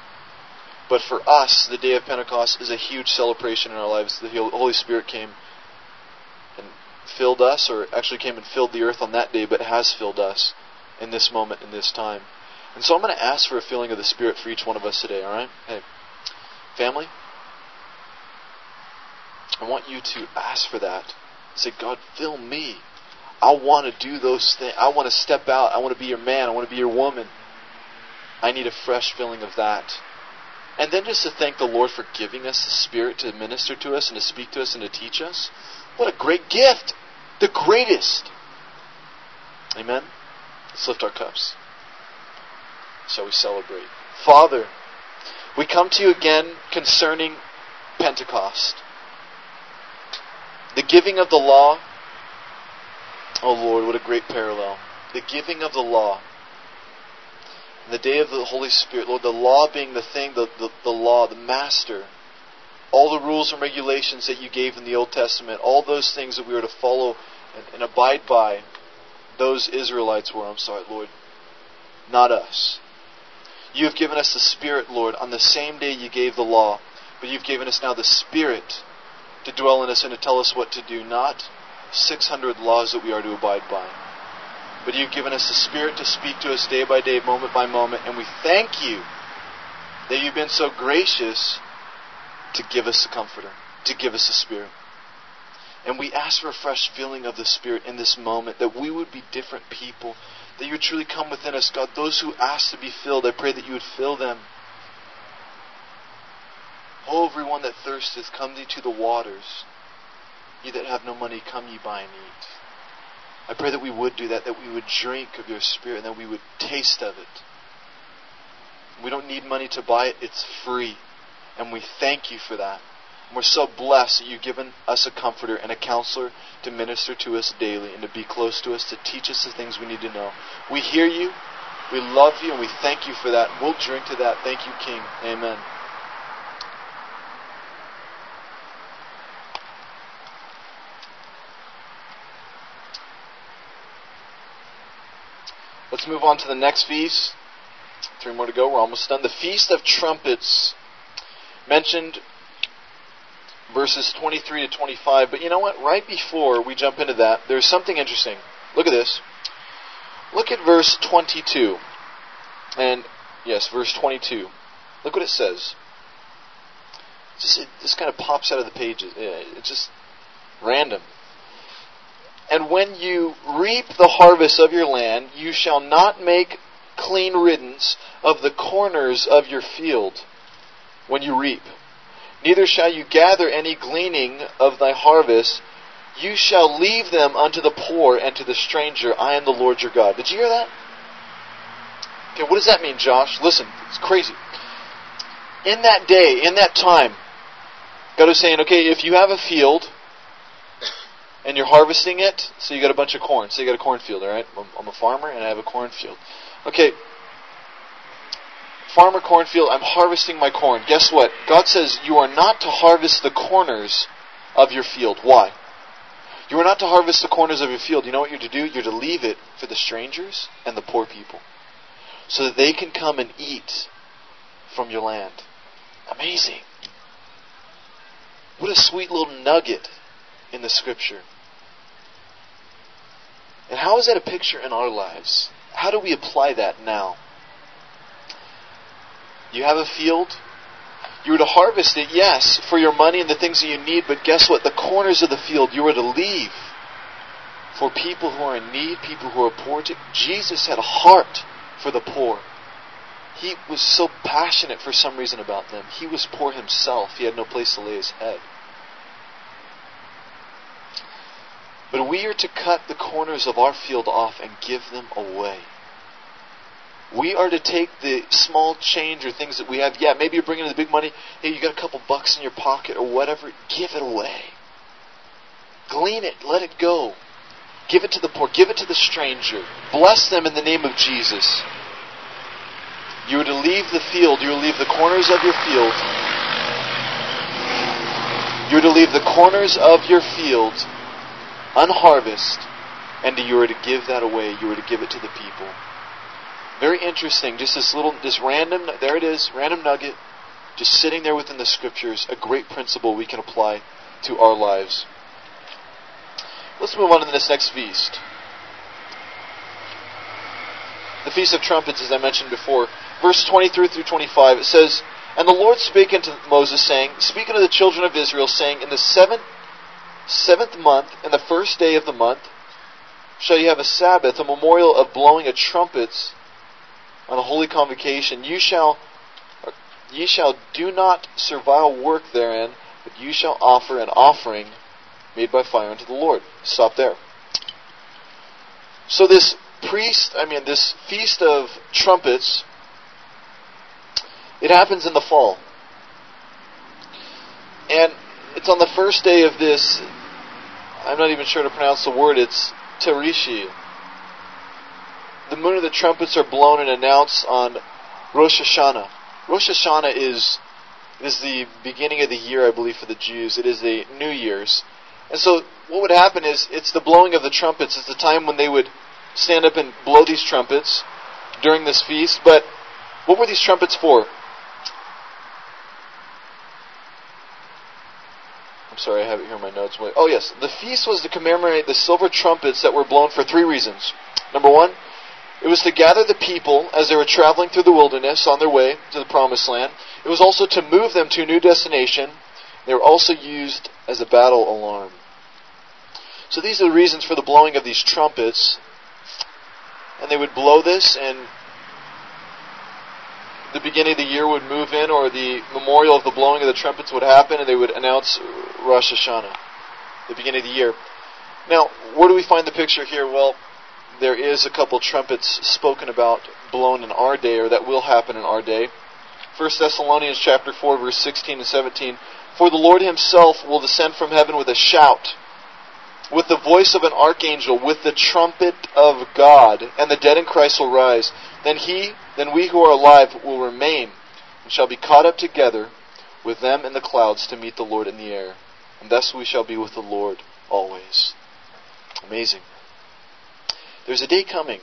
But for us, the day of Pentecost is a huge celebration in our lives. The Holy Spirit came and filled us, or actually came and filled the earth on that day, but has filled us in this moment, in this time. And so I'm going to ask for a feeling of the Spirit for each one of us today, alright? Hey, family, I want you to ask for that. Say, God, fill me. I want to do those things. I want to step out. I want to be your man. I want to be your woman. I need a fresh filling of that. And then just to thank the Lord for giving us the Spirit to minister to us and to speak to us and to teach us. What a great gift! The greatest! Amen? Let's lift our cups. Shall we celebrate? Father, we come to you again concerning Pentecost. The giving of the law. Oh Lord, what a great parallel. The giving of the law the day of the Holy Spirit, Lord, the law being the thing, the, the, the law, the master, all the rules and regulations that you gave in the Old Testament, all those things that we are to follow and, and abide by, those Israelites were, I'm sorry, Lord, not us. You have given us the Spirit, Lord, on the same day you gave the law, but you've given us now the Spirit to dwell in us and to tell us what to do, not 600 laws that we are to abide by. But you've given us the Spirit to speak to us day by day, moment by moment, and we thank you that you've been so gracious to give us the Comforter, to give us the Spirit. And we ask for a fresh feeling of the Spirit in this moment, that we would be different people, that you would truly come within us, God. Those who ask to be filled, I pray that you would fill them. Oh, everyone that thirsteth, come ye to the waters. Ye that have no money, come ye buy and eat. I pray that we would do that, that we would drink of your Spirit, and that we would taste of it. We don't need money to buy it, it's free. And we thank you for that. And we're so blessed that you've given us a comforter and a counselor to minister to us daily and to be close to us, to teach us the things we need to know. We hear you, we love you, and we thank you for that. We'll drink to that. Thank you, King. Amen. Move on to the next feast. Three more to go. We're almost done. The Feast of Trumpets mentioned verses 23 to 25. But you know what? Right before we jump into that, there's something interesting. Look at this. Look at verse 22. And, yes, verse 22. Look what it says. Just, it just kind of pops out of the pages. It's just random. And when you reap the harvest of your land, you shall not make clean riddance of the corners of your field when you reap. Neither shall you gather any gleaning of thy harvest. You shall leave them unto the poor and to the stranger. I am the Lord your God. Did you hear that? Okay, what does that mean, Josh? Listen, it's crazy. In that day, in that time, God is saying, okay, if you have a field and you're harvesting it, so you got a bunch of corn. So you got a cornfield, all right? I'm a farmer and I have a cornfield. Okay, farmer cornfield, I'm harvesting my corn. Guess what? God says you are not to harvest the corners of your field. Why? You are not to harvest the corners of your field. You know what you're to do? You're to leave it for the strangers and the poor people. So that they can come and eat from your land. Amazing. What a sweet little nugget in the scripture. And how is that a picture in our lives? How do we apply that now? You have a field. You were to harvest it, yes, for your money and the things that you need, but guess what? The corners of the field you were to leave for people who are in need, people who are poor. Jesus had a heart for the poor. He was so passionate for some reason about them. He was poor himself. He had no place to lay his head. But we are to cut the corners of our field off and give them away. We are to take the small change or things that we have. Yeah, maybe you're bringing in the big money. Hey, you got a couple bucks in your pocket or whatever. Give it away. Glean it. Let it go. Give it to the poor. Give it to the stranger. Bless them in the name of Jesus. You are to leave the field. You are to leave the corners of your field. You are to leave the corners of your field unharvested, and you are to give that away. You are to give it to the people. Very interesting. Just this little, this random, there it is, random nugget, just sitting there within the scriptures. A great principle we can apply to our lives. Let's move on to this next feast. The Feast of Trumpets, as I mentioned before. Verse 23 through 25, it says, And the Lord spake unto Moses, saying, Speak unto the children of Israel, saying, In the seventh, seventh month, and the first day of the month, shall you have a Sabbath, a memorial of blowing of trumpets on a holy convocation. You shall, ye shall do not servile work therein, but you shall offer an offering made by fire unto the Lord. Stop there. So this priest, I mean, this feast of trumpets, it happens in the fall. And it's on the first day of this, I'm not even sure to pronounce the word, it's Tarishi. The moon of the trumpets are blown and announced on Rosh Hashanah. Rosh Hashanah is is the beginning of the year, I believe, for the Jews. It is the New Year's. And so what would happen is it's the blowing of the trumpets. It's the time when they would stand up and blow these trumpets during this feast. But what were these trumpets for? I'm sorry, I have it here in my notes. Oh, yes. The feast was to commemorate the silver trumpets that were blown for three reasons. Number one, it was to gather the people as they were traveling through the wilderness on their way to the promised land. It was also to move them to a new destination. They were also used as a battle alarm. So these are the reasons for the blowing of these trumpets. And they would blow this, and the beginning of the year would move in, or the memorial of the blowing of the trumpets would happen, and they would announce Rosh Hashanah, the beginning of the year. Now, where do we find the picture here? Well, there is a couple trumpets spoken about blown in our day, or that will happen in our day. 1 Thessalonians chapter 4, verse 16 and 17. For the Lord himself will descend from heaven with a shout, with the voice of an archangel, with the trumpet of God, and the dead in Christ will rise. Then he, then we who are alive will remain, and shall be caught up together with them in the clouds to meet the Lord in the air. And thus we shall be with the Lord always. Amazing. There's a day coming,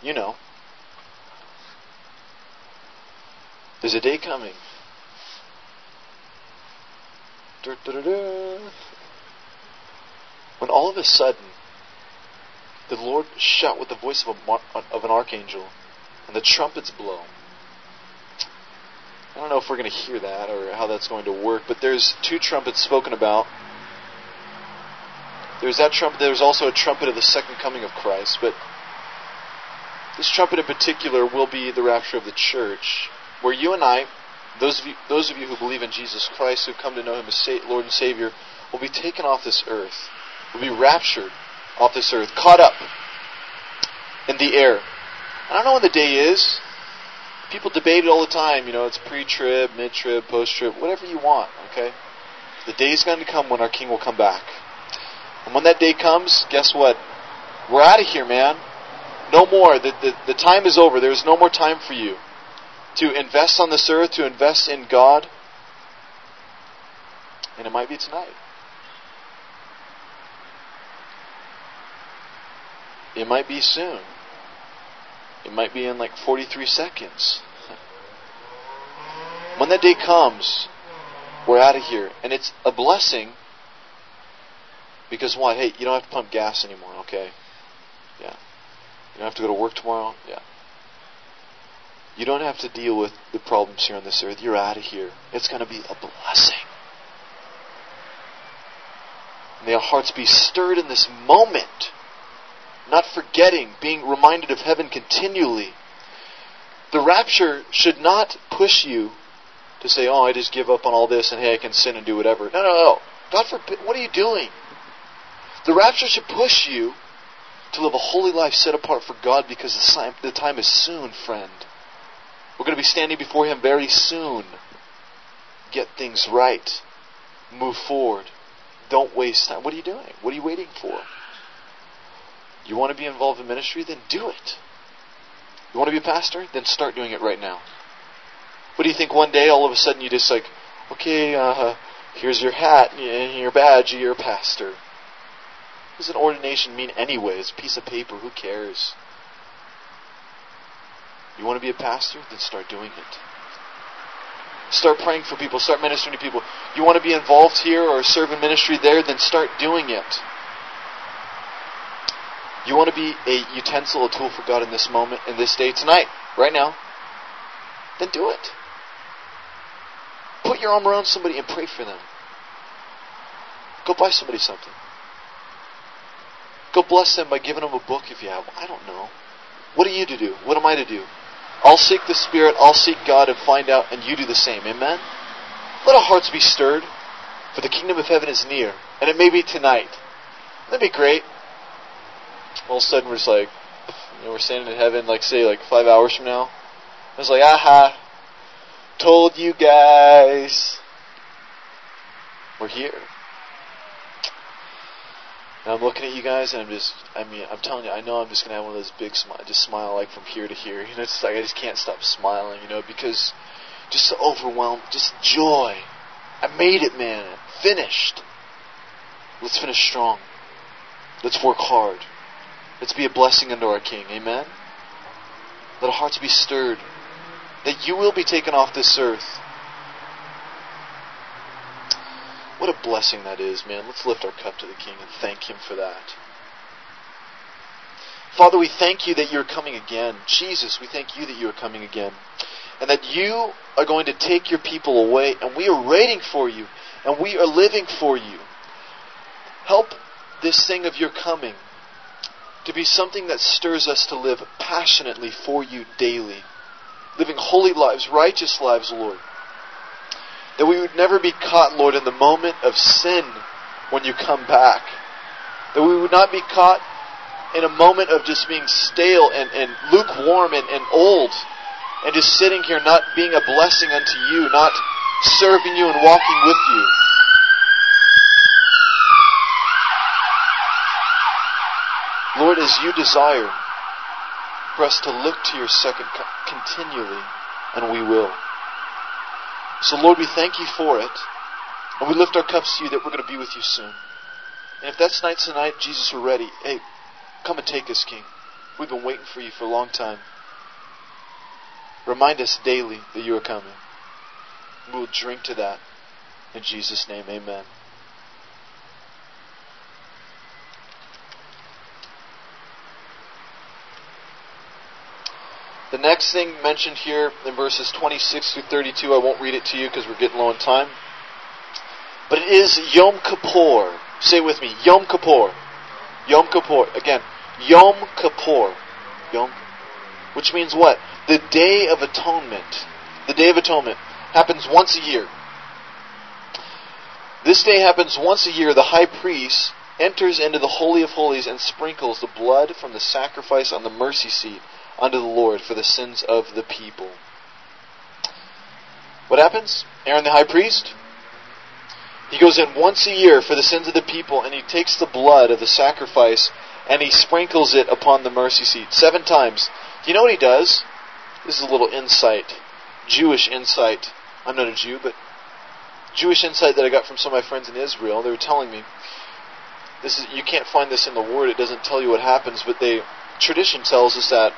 you know. There's a day coming when all of a sudden the Lord shout with the voice of, a, of an archangel and the trumpets blow. I don't know if we're going to hear that or how that's going to work, but there's two trumpets spoken about. There's that trumpet. There's also a trumpet of the second coming of Christ, but this trumpet in particular will be the rapture of the church, where you and I those of you, those of you who believe in Jesus Christ, who've come to know Him as Lord and Savior, will be taken off this earth, will be raptured off this earth, caught up in the air. I don't know when the day is. People debate it all the time. You know, it's pre-trib, mid-trib, post-trib, whatever you want. Okay, the day is going to come when our King will come back, and when that day comes, guess what? We're out of here, man. No more. The, the, the time is over. There's no more time for you to invest on this earth, to invest in God. And it might be tonight. It might be soon. It might be in like 43 seconds. When that day comes, we're out of here. And it's a blessing because why? Hey, you don't have to pump gas anymore, okay? Yeah. You don't have to go to work tomorrow? Yeah. You don't have to deal with the problems here on this earth. You're out of here. It's going to be a blessing. May our hearts be stirred in this moment, not forgetting, being reminded of heaven continually. The rapture should not push you to say, oh, I just give up on all this and hey, I can sin and do whatever. No, no, no. God forbid. What are you doing? The rapture should push you to live a holy life set apart for God because the time is soon, friend. We're going to be standing before Him very soon. Get things right. Move forward. Don't waste time. What are you doing? What are you waiting for? You want to be involved in ministry? Then do it. You want to be a pastor? Then start doing it right now. What do you think one day all of a sudden you just like, okay, uh, here's your hat and your badge, you're a pastor. What does an ordination mean anyway? It's a piece of paper, who cares? You want to be a pastor? Then start doing it. Start praying for people, start ministering to people. You want to be involved here or serve in ministry there? Then start doing it. You want to be a utensil, a tool for God in this moment, in this day, tonight, right now? Then do it. Put your arm around somebody and pray for them. Go buy somebody something. Go bless them by giving them a book if you have. one. I don't know. What are you to do? What am I to do? I'll seek the Spirit, I'll seek God and find out, and you do the same. Amen? Let our hearts be stirred, for the kingdom of heaven is near, and it may be tonight. That'd be great. All of a sudden, we're just like, you know, we're standing in heaven, like, say, like five hours from now. I was like, aha, told you guys. We're here. And I'm looking at you guys, and I'm just, I mean, I'm telling you, I know I'm just gonna have one of those big smile, just smile like from here to here. You know, it's like I just can't stop smiling, you know, because just so overwhelm, just joy. I made it, man. Finished. Let's finish strong. Let's work hard. Let's be a blessing unto our King. Amen. Let our hearts be stirred that you will be taken off this earth. What a blessing that is, man. Let's lift our cup to the King and thank Him for that. Father, we thank you that you're coming again. Jesus, we thank you that you are coming again. And that you are going to take your people away, and we are waiting for you, and we are living for you. Help this thing of your coming to be something that stirs us to live passionately for you daily living holy lives, righteous lives, Lord. That we would never be caught, Lord, in the moment of sin when you come back. That we would not be caught in a moment of just being stale and, and lukewarm and, and old and just sitting here not being a blessing unto you, not serving you and walking with you. Lord, as you desire, for us to look to your second continually, and we will. So, Lord, we thank you for it, and we lift our cups to you that we're going to be with you soon. And if that's night tonight, Jesus, we're ready. Hey, come and take us, King. We've been waiting for you for a long time. Remind us daily that you are coming. We will drink to that. In Jesus' name, amen. The next thing mentioned here in verses 26 through 32, I won't read it to you because we're getting low on time. But it is Yom Kippur. Say with me, Yom Kippur. Yom Kippur. Again, Yom Kippur. Yom, which means what? The Day of Atonement. The Day of Atonement happens once a year. This day happens once a year. The high priest enters into the Holy of Holies and sprinkles the blood from the sacrifice on the mercy seat unto the Lord for the sins of the people. What happens? Aaron the high priest, he goes in once a year for the sins of the people and he takes the blood of the sacrifice and he sprinkles it upon the mercy seat seven times. Do you know what he does? This is a little insight, Jewish insight. I'm not a Jew, but Jewish insight that I got from some of my friends in Israel. They were telling me this is you can't find this in the Word. It doesn't tell you what happens, but they tradition tells us that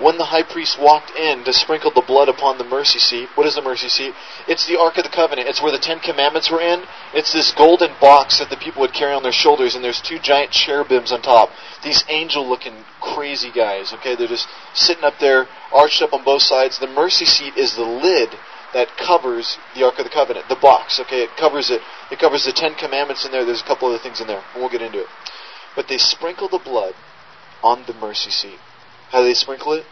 when the high priest walked in to sprinkle the blood upon the mercy seat, what is the mercy seat? It's the Ark of the Covenant. It's where the Ten Commandments were in. It's this golden box that the people would carry on their shoulders, and there's two giant cherubims on top. These angel looking crazy guys, okay? They're just sitting up there, arched up on both sides. The mercy seat is the lid that covers the Ark of the Covenant, the box, okay? It covers it. It covers the Ten Commandments in there. There's a couple other things in there, we'll get into it. But they sprinkle the blood on the mercy seat. How they sprinkle it?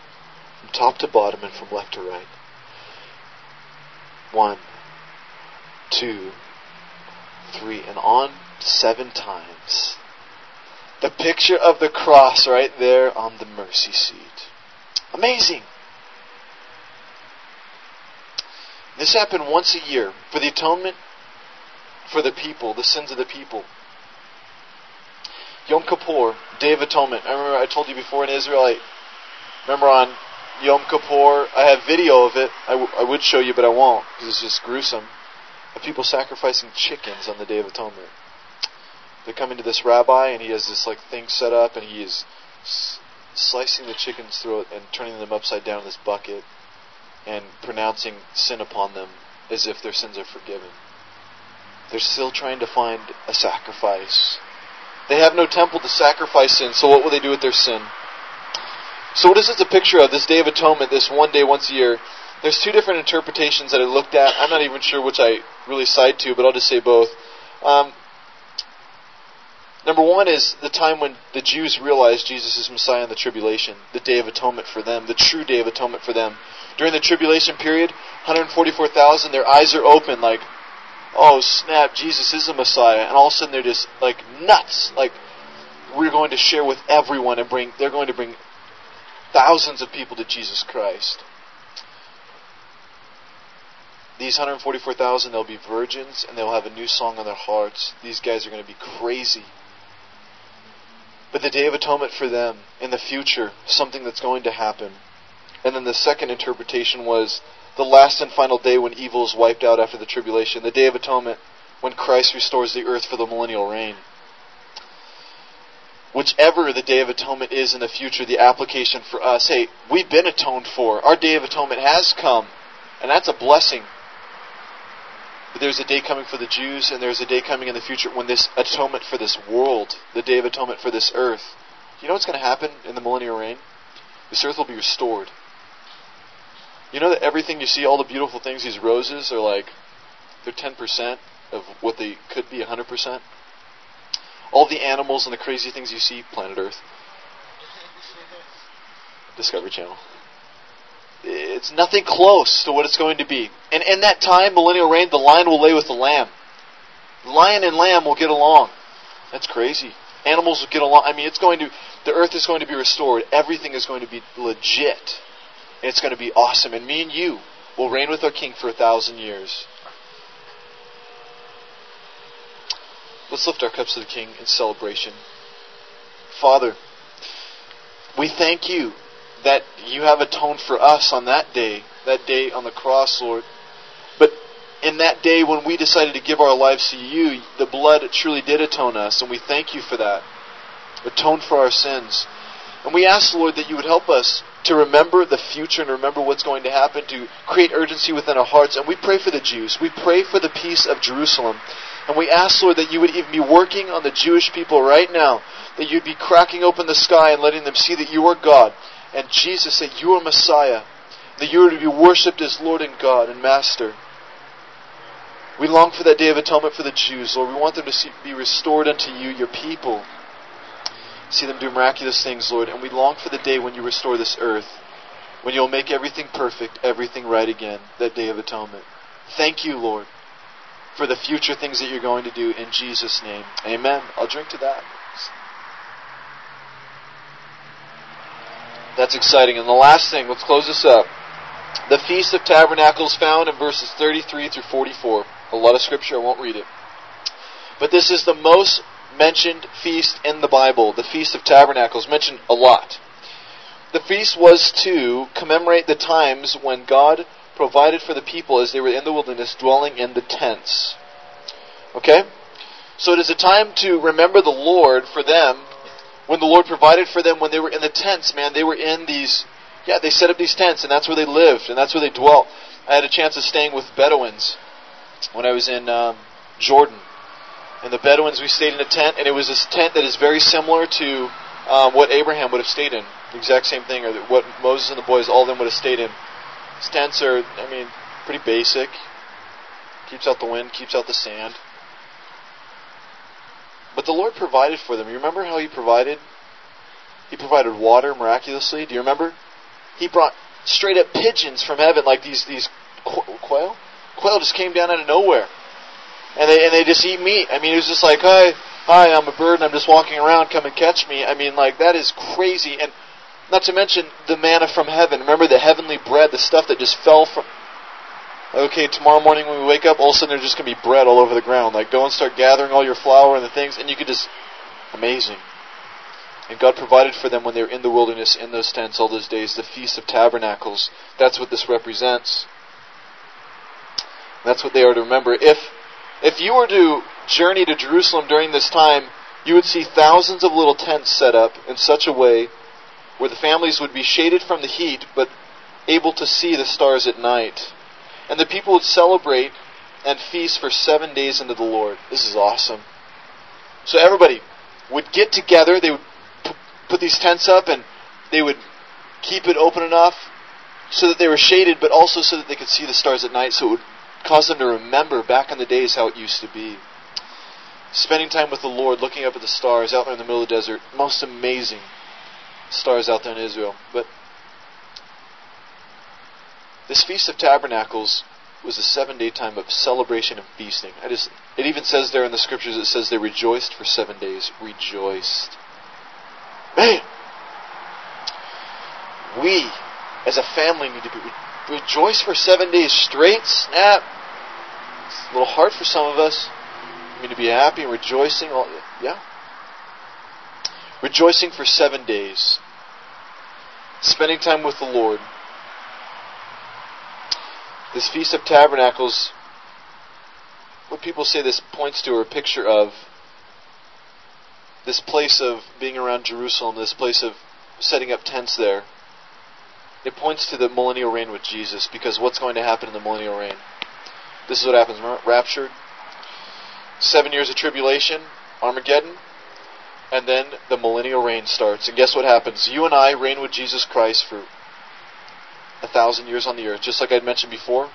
From top to bottom and from left to right. One, two, three, and on seven times. The picture of the cross right there on the mercy seat. Amazing. This happened once a year for the atonement for the people, the sins of the people. Yom Kippur, Day of Atonement. I remember I told you before in Israel, I remember on Yom Kippur, I have video of it. I, w- I would show you, but I won't because it's just gruesome. Of people sacrificing chickens on the Day of Atonement. They're coming to this rabbi, and he has this like thing set up, and he is s- slicing the chicken's throat and turning them upside down in this bucket, and pronouncing sin upon them as if their sins are forgiven. They're still trying to find a sacrifice. They have no temple to sacrifice sin, so what will they do with their sin? So what is this a picture of? This Day of Atonement, this one day once a year. There's two different interpretations that I looked at. I'm not even sure which I really side to, but I'll just say both. Um, number one is the time when the Jews realized Jesus is Messiah in the tribulation, the Day of Atonement for them, the true Day of Atonement for them. During the tribulation period, 144,000, their eyes are open, like, oh snap, Jesus is the Messiah, and all of a sudden they're just like nuts. Like we're going to share with everyone and bring. They're going to bring thousands of people to Jesus Christ. These 144,000, they'll be virgins and they'll have a new song on their hearts. These guys are going to be crazy. But the Day of Atonement for them in the future, something that's going to happen. And then the second interpretation was the last and final day when evil is wiped out after the tribulation, the Day of Atonement, when Christ restores the earth for the millennial reign. Whichever the Day of Atonement is in the future, the application for us, hey, we've been atoned for. Our Day of Atonement has come, and that's a blessing. But there's a day coming for the Jews, and there's a day coming in the future when this atonement for this world, the Day of Atonement for this earth, you know what's going to happen in the millennial reign? This earth will be restored. You know that everything you see, all the beautiful things, these roses are like, they're 10% of what they could be 100%. All the animals and the crazy things you see, planet Earth. Discovery Channel. It's nothing close to what it's going to be. And in that time, millennial reign, the lion will lay with the lamb. Lion and lamb will get along. That's crazy. Animals will get along. I mean, it's going to, the earth is going to be restored. Everything is going to be legit. And it's going to be awesome. And me and you will reign with our King for a thousand years. Let's lift our cups to the King in celebration. Father, we thank you that you have atoned for us on that day, that day on the cross, Lord. But in that day when we decided to give our lives to you, the blood truly did atone us, and we thank you for that. Atoned for our sins. And we ask, Lord, that you would help us to remember the future and remember what's going to happen, to create urgency within our hearts. And we pray for the Jews. We pray for the peace of Jerusalem. And we ask, Lord, that you would even be working on the Jewish people right now, that you'd be cracking open the sky and letting them see that you are God, and Jesus, that you are Messiah, that you are to be worshipped as Lord and God and Master. We long for that day of atonement for the Jews, Lord. We want them to see, be restored unto you, your people. See them do miraculous things, Lord. And we long for the day when you restore this earth, when you'll make everything perfect, everything right again, that day of atonement. Thank you, Lord, for the future things that you're going to do in Jesus' name. Amen. I'll drink to that. That's exciting. And the last thing, let's close this up. The Feast of Tabernacles found in verses 33 through 44. A lot of scripture, I won't read it. But this is the most mentioned feast in the Bible, the Feast of Tabernacles, mentioned a lot. The feast was to commemorate the times when God provided for the people as they were in the wilderness, dwelling in the tents. Okay? So it is a time to remember the Lord for them when the Lord provided for them when they were in the tents, man. They were in these, yeah, they set up these tents, and that's where they lived, and that's where they dwelt. I had a chance of staying with Bedouins when I was in um, Jordan. And the Bedouins, we stayed in a tent, and it was this tent that is very similar to um, what Abraham would have stayed in. The exact same thing, or what Moses and the boys, all of them would have stayed in. These tents are, I mean, pretty basic. Keeps out the wind, keeps out the sand. But the Lord provided for them. You remember how He provided? He provided water miraculously. Do you remember? He brought straight up pigeons from heaven, like these these quail. Quail just came down out of nowhere, and they and they just eat meat. I mean, it was just like, hi, hi, I'm a bird, and I'm just walking around. Come and catch me. I mean, like that is crazy. And not to mention the manna from heaven. Remember the heavenly bread, the stuff that just fell from okay, tomorrow morning when we wake up, all of a sudden there's just going to be bread all over the ground. Like, go and start gathering all your flour and the things, and you could just, amazing. And God provided for them when they were in the wilderness, in those tents, all those days, the Feast of Tabernacles. That's what this represents. That's what they are to remember. If, if you were to journey to Jerusalem during this time, you would see thousands of little tents set up in such a way where the families would be shaded from the heat, but able to see the stars at night. And the people would celebrate and feast for seven days unto the Lord. This is awesome. So everybody would get together, they would p- put these tents up, and they would keep it open enough so that they were shaded, but also so that they could see the stars at night, so it would cause them to remember back in the days how it used to be. Spending time with the Lord, looking up at the stars out there in the middle of the desert, most amazing stars out there in Israel. But this Feast of Tabernacles was a seven day time of celebration and feasting. I just it even says there in the scriptures it says they rejoiced for seven days. Rejoiced. Man we as a family need to be re- rejoice for seven days straight. Snap. It's a little hard for some of us. I mean to be happy and rejoicing all yeah. Rejoicing for seven days. Spending time with the Lord this Feast of Tabernacles, what people say this points to or a picture of this place of being around Jerusalem, this place of setting up tents there. It points to the millennial reign with Jesus because what's going to happen in the millennial reign? This is what happens. Raptured, seven years of tribulation, Armageddon, and then the millennial reign starts. And guess what happens? You and I reign with Jesus Christ for a thousand years on the earth, just like I'd mentioned before.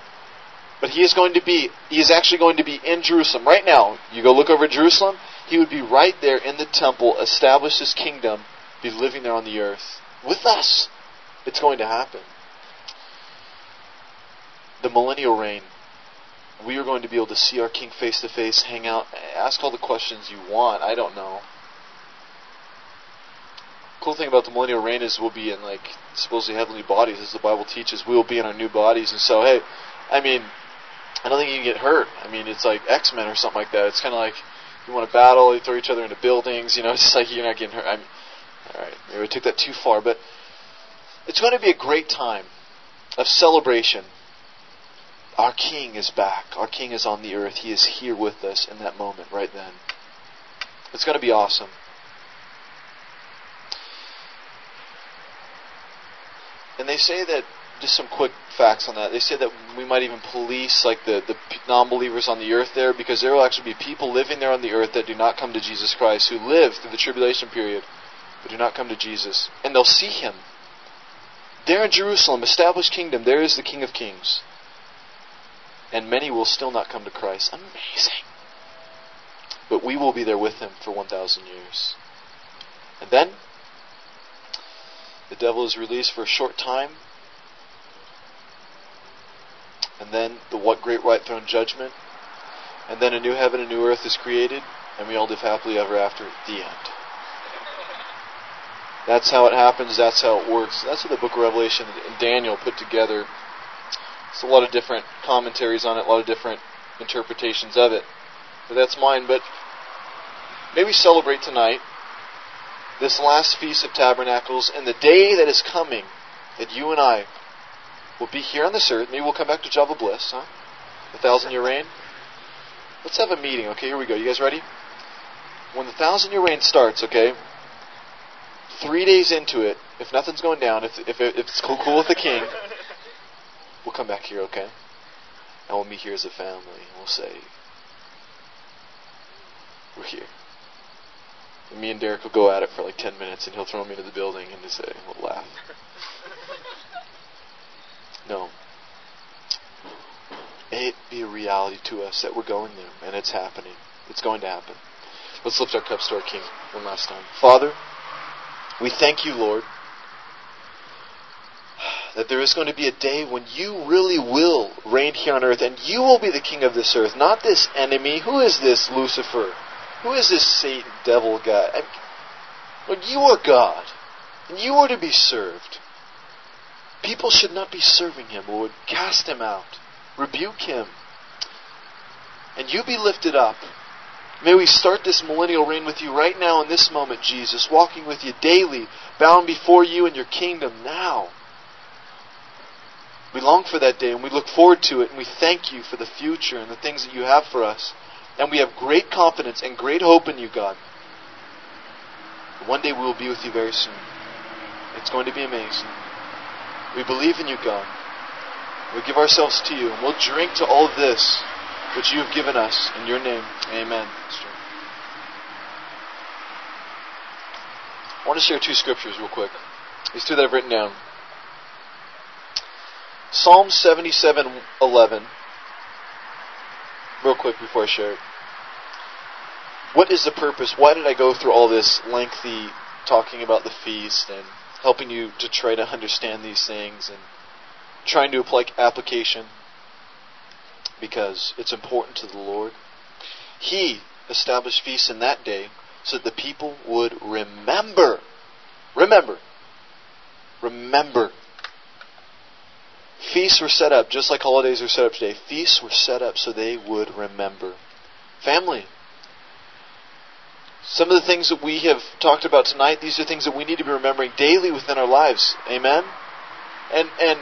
But he is going to be, he is actually going to be in Jerusalem. Right now, you go look over Jerusalem, he would be right there in the temple, establish his kingdom, be living there on the earth. With us. It's going to happen. The millennial reign. We are going to be able to see our king face to face, hang out, ask all the questions you want. I don't know cool thing about the millennial reign is we'll be in like supposedly heavenly bodies, as the Bible teaches. We will be in our new bodies, and so hey, I mean, I don't think you can get hurt. I mean, it's like X Men or something like that. It's kind of like you want to battle, you throw each other into buildings. You know, it's just like you're not getting hurt. I'm, all right, maybe I took that too far, but it's going to be a great time of celebration. Our King is back. Our King is on the earth. He is here with us in that moment, right then. It's going to be awesome. And they say that just some quick facts on that. They say that we might even police like the the non-believers on the earth there because there will actually be people living there on the earth that do not come to Jesus Christ who live through the tribulation period but do not come to Jesus and they'll see him. There in Jerusalem, established kingdom, there is the King of Kings. And many will still not come to Christ. Amazing. But we will be there with him for 1,000 years. And then the devil is released for a short time. And then the what great white throne judgment. And then a new heaven and a new earth is created. And we all live happily ever after. The end. That's how it happens. That's how it works. That's what the book of Revelation and Daniel put together. It's a lot of different commentaries on it, a lot of different interpretations of it. But that's mine. But maybe celebrate tonight this last Feast of Tabernacles and the day that is coming that you and I will be here on this earth. Maybe we'll come back to Java Bliss, huh? The thousand year reign. Let's have a meeting, okay? Here we go. You guys ready? When the thousand year reign starts, okay? Three days into it, if nothing's going down, if, if, if it's cool, cool with the king, we'll come back here, okay? And we'll meet here as a family. And we'll say, we're here. And me and Derek will go at it for like 10 minutes and he'll throw me into the building and just say, we'll laugh. no. It be a reality to us that we're going there and it's happening. It's going to happen. Let's lift our cups to our King one last time. Father, we thank you, Lord, that there is going to be a day when you really will reign here on earth and you will be the king of this earth, not this enemy. Who is this Lucifer? Who is this Satan, devil guy? I mean, Lord, you are God, and you are to be served. People should not be serving him, Lord. Cast him out. Rebuke him. And you be lifted up. May we start this millennial reign with you right now in this moment, Jesus, walking with you daily, bound before you and your kingdom now. We long for that day and we look forward to it and we thank you for the future and the things that you have for us. And we have great confidence and great hope in you, God. One day we will be with you very soon. It's going to be amazing. We believe in you, God. We give ourselves to you and we'll drink to all this which you have given us. In your name, amen. I want to share two scriptures real quick. These two that I've written down. Psalm 77:11. Real quick before I share it. What is the purpose? Why did I go through all this lengthy talking about the feast and helping you to try to understand these things and trying to apply application? because it's important to the Lord. He established feasts in that day so that the people would remember. Remember. Remember. Feasts were set up just like holidays are set up today. Feasts were set up so they would remember. Family. Some of the things that we have talked about tonight, these are things that we need to be remembering daily within our lives. Amen? And and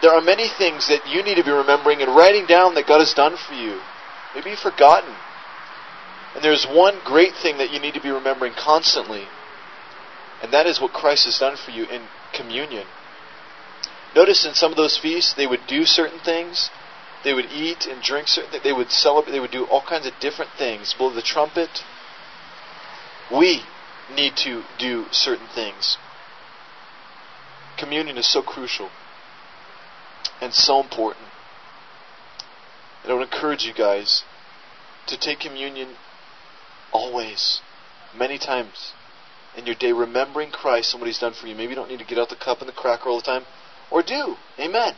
there are many things that you need to be remembering and writing down that God has done for you. Maybe you've forgotten. And there's one great thing that you need to be remembering constantly, and that is what Christ has done for you in communion. Notice in some of those feasts, they would do certain things. They would eat and drink certain things. They would celebrate. They would do all kinds of different things. Blow the trumpet. We need to do certain things. Communion is so crucial and so important. And I would encourage you guys to take communion always, many times in your day, remembering Christ and what He's done for you. Maybe you don't need to get out the cup and the cracker all the time, or do. Amen.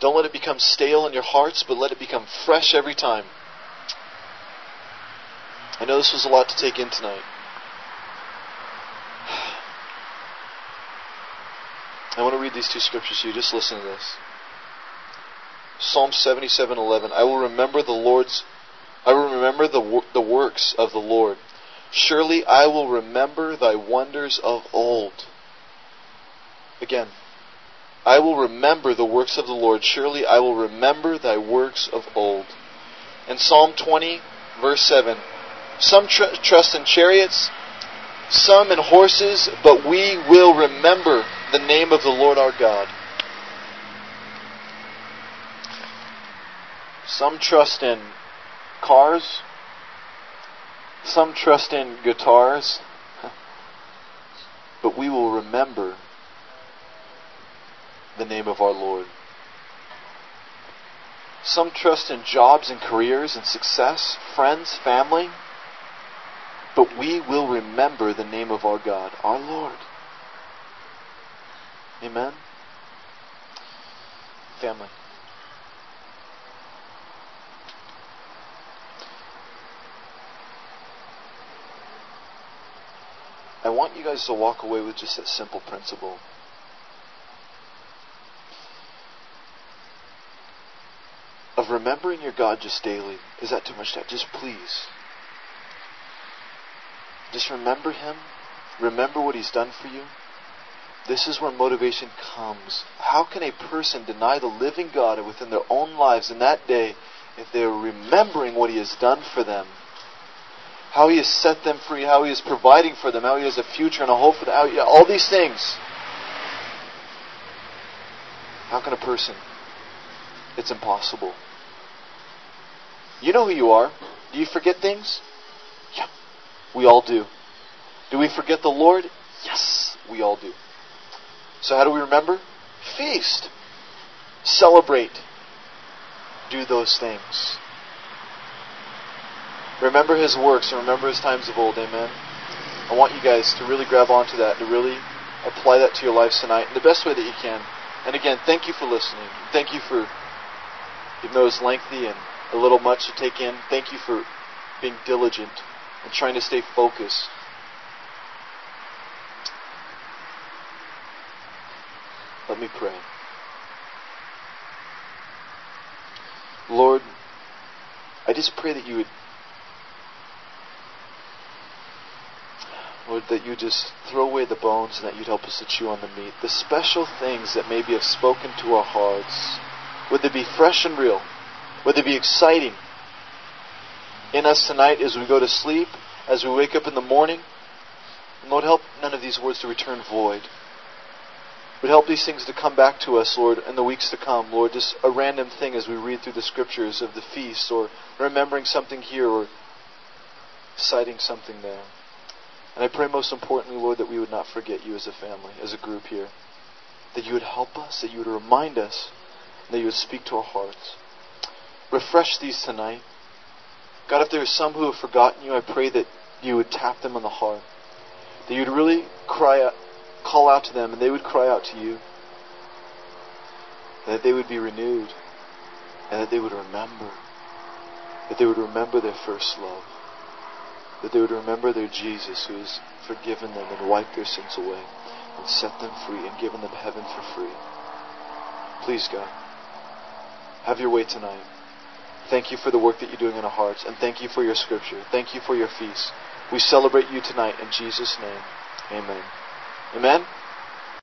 Don't let it become stale in your hearts, but let it become fresh every time. I know this was a lot to take in tonight. I want to read these two scriptures to you. Just listen to this. Psalm 77:11. I will remember the Lord's I will remember the the works of the Lord. Surely I will remember thy wonders of old. Again, I will remember the works of the Lord. Surely I will remember thy works of old. And Psalm 20, verse 7. Some tr- trust in chariots, some in horses, but we will remember the name of the Lord our God. Some trust in cars, some trust in guitars, but we will remember the name of our Lord. Some trust in jobs and careers and success, friends, family, but we will remember the name of our God, our Lord. Amen? Family. I want you guys to walk away with just that simple principle. Remembering your God just daily. Is that too much time? Just please. Just remember Him. Remember what He's done for you. This is where motivation comes. How can a person deny the living God within their own lives in that day if they are remembering what He has done for them? How He has set them free, how He is providing for them, how He has a future and a hope for them, all these things. How can a person? It's impossible. You know who you are. Do you forget things? Yeah, we all do. Do we forget the Lord? Yes, we all do. So, how do we remember? Feast. Celebrate. Do those things. Remember his works and remember his times of old. Amen. I want you guys to really grab onto that, to really apply that to your lives tonight in the best way that you can. And again, thank you for listening. Thank you for, even though it's lengthy and a little much to take in. Thank you for being diligent and trying to stay focused. Let me pray. Lord, I just pray that you would, Lord, that you just throw away the bones and that you'd help us to chew on the meat. The special things that maybe have spoken to our hearts, would they be fresh and real? Would they be exciting in us tonight as we go to sleep, as we wake up in the morning? And Lord, help none of these words to return void. Would help these things to come back to us, Lord, in the weeks to come. Lord, just a random thing as we read through the scriptures of the feast, or remembering something here, or citing something there. And I pray most importantly, Lord, that we would not forget you as a family, as a group here. That you would help us, that you would remind us, that you would speak to our hearts. Refresh these tonight. God, if there are some who have forgotten you, I pray that you would tap them on the heart. That you'd really cry out, call out to them, and they would cry out to you. That they would be renewed, and that they would remember. That they would remember their first love that they would remember their Jesus who has forgiven them and wiped their sins away and set them free and given them heaven for free. Please, God, have your way tonight. Thank you for the work that you're doing in our hearts, and thank you for your scripture. Thank you for your feast. We celebrate you tonight in Jesus' name. Amen. Amen.